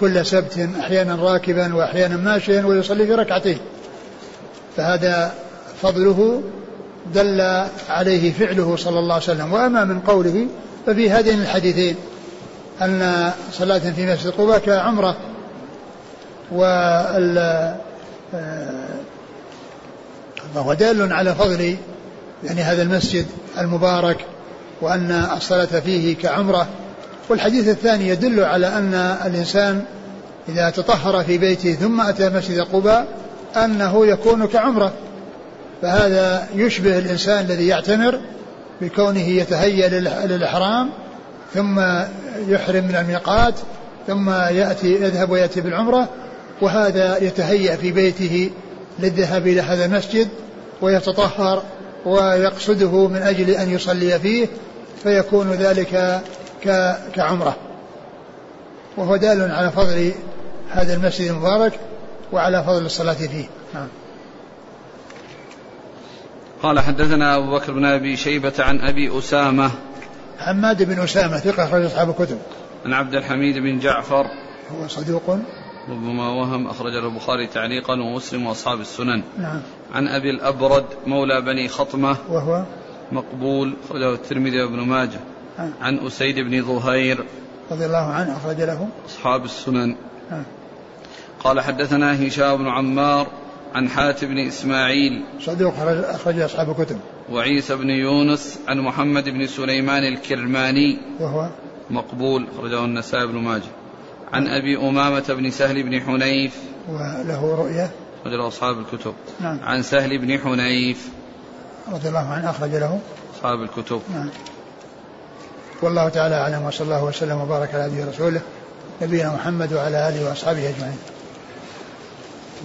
كل سبت أحيانا راكبا وأحيانا ماشيا ويصلي في ركعتين فهذا فضله دل عليه فعله صلى الله عليه وسلم. وأما من قوله ففي هذين الحديثين أن صلاة في مسجد قبى كعمرة وال فهو دال على فضل يعني هذا المسجد المبارك وأن الصلاة فيه كعمرة. والحديث الثاني يدل على أن الإنسان إذا تطهر في بيته ثم أتى مسجد قباء أنه يكون كعمرة. فهذا يشبه الإنسان الذي يعتمر بكونه يتهيأ للإحرام ثم يحرم من الميقات ثم يأتي يذهب ويأتي بالعمرة وهذا يتهيأ في بيته للذهاب إلى هذا المسجد ويتطهر ويقصده من أجل أن يصلي فيه فيكون ذلك كعمرة. وهو دال على فضل هذا المسجد المبارك وعلى فضل الصلاة فيه. نعم. قال حدثنا أبو بكر بن أبي شيبة عن أبي أسامة. حماد بن أسامة ثقة أخرج أصحاب الكتب. عن عبد الحميد بن جعفر. هو صدوق ربما وهم أخرجه البخاري تعليقا ومسلم وأصحاب السنن. نعم. عن أبي الأبرد مولى بني خطمة. وهو؟ مقبول أخرجه الترمذي وابن ماجه. نعم. عن أسيد بن ظهير رضي الله عنه أخرج له. أصحاب السنن. نعم. قال حدثنا هشام بن عمار عن حاتم بن إسماعيل. صدوق أخرج أصحاب الكتب. وعيسى بن يونس عن محمد بن سليمان الكرماني. وهو؟ مقبول أخرجه النسائي بن ماجه. عن أبي أمامة بن سهل بن حنيف. وله رؤية. أخرج أصحاب الكتب. نعم. عن سهل بن حنيف. رضي الله عنه أخرج له. أصحاب الكتب. نعم. والله تعالى أعلم وصلى الله وسلم وبارك على نبينا ورسوله نبينا محمد وعلى آله وأصحابه أجمعين.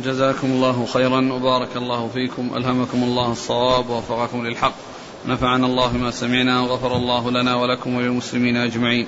جزاكم الله خيرا وبارك الله فيكم ألهمكم الله الصواب ووفقكم للحق. نفعنا الله بما سمعنا وغفر الله لنا ولكم وللمسلمين أجمعين.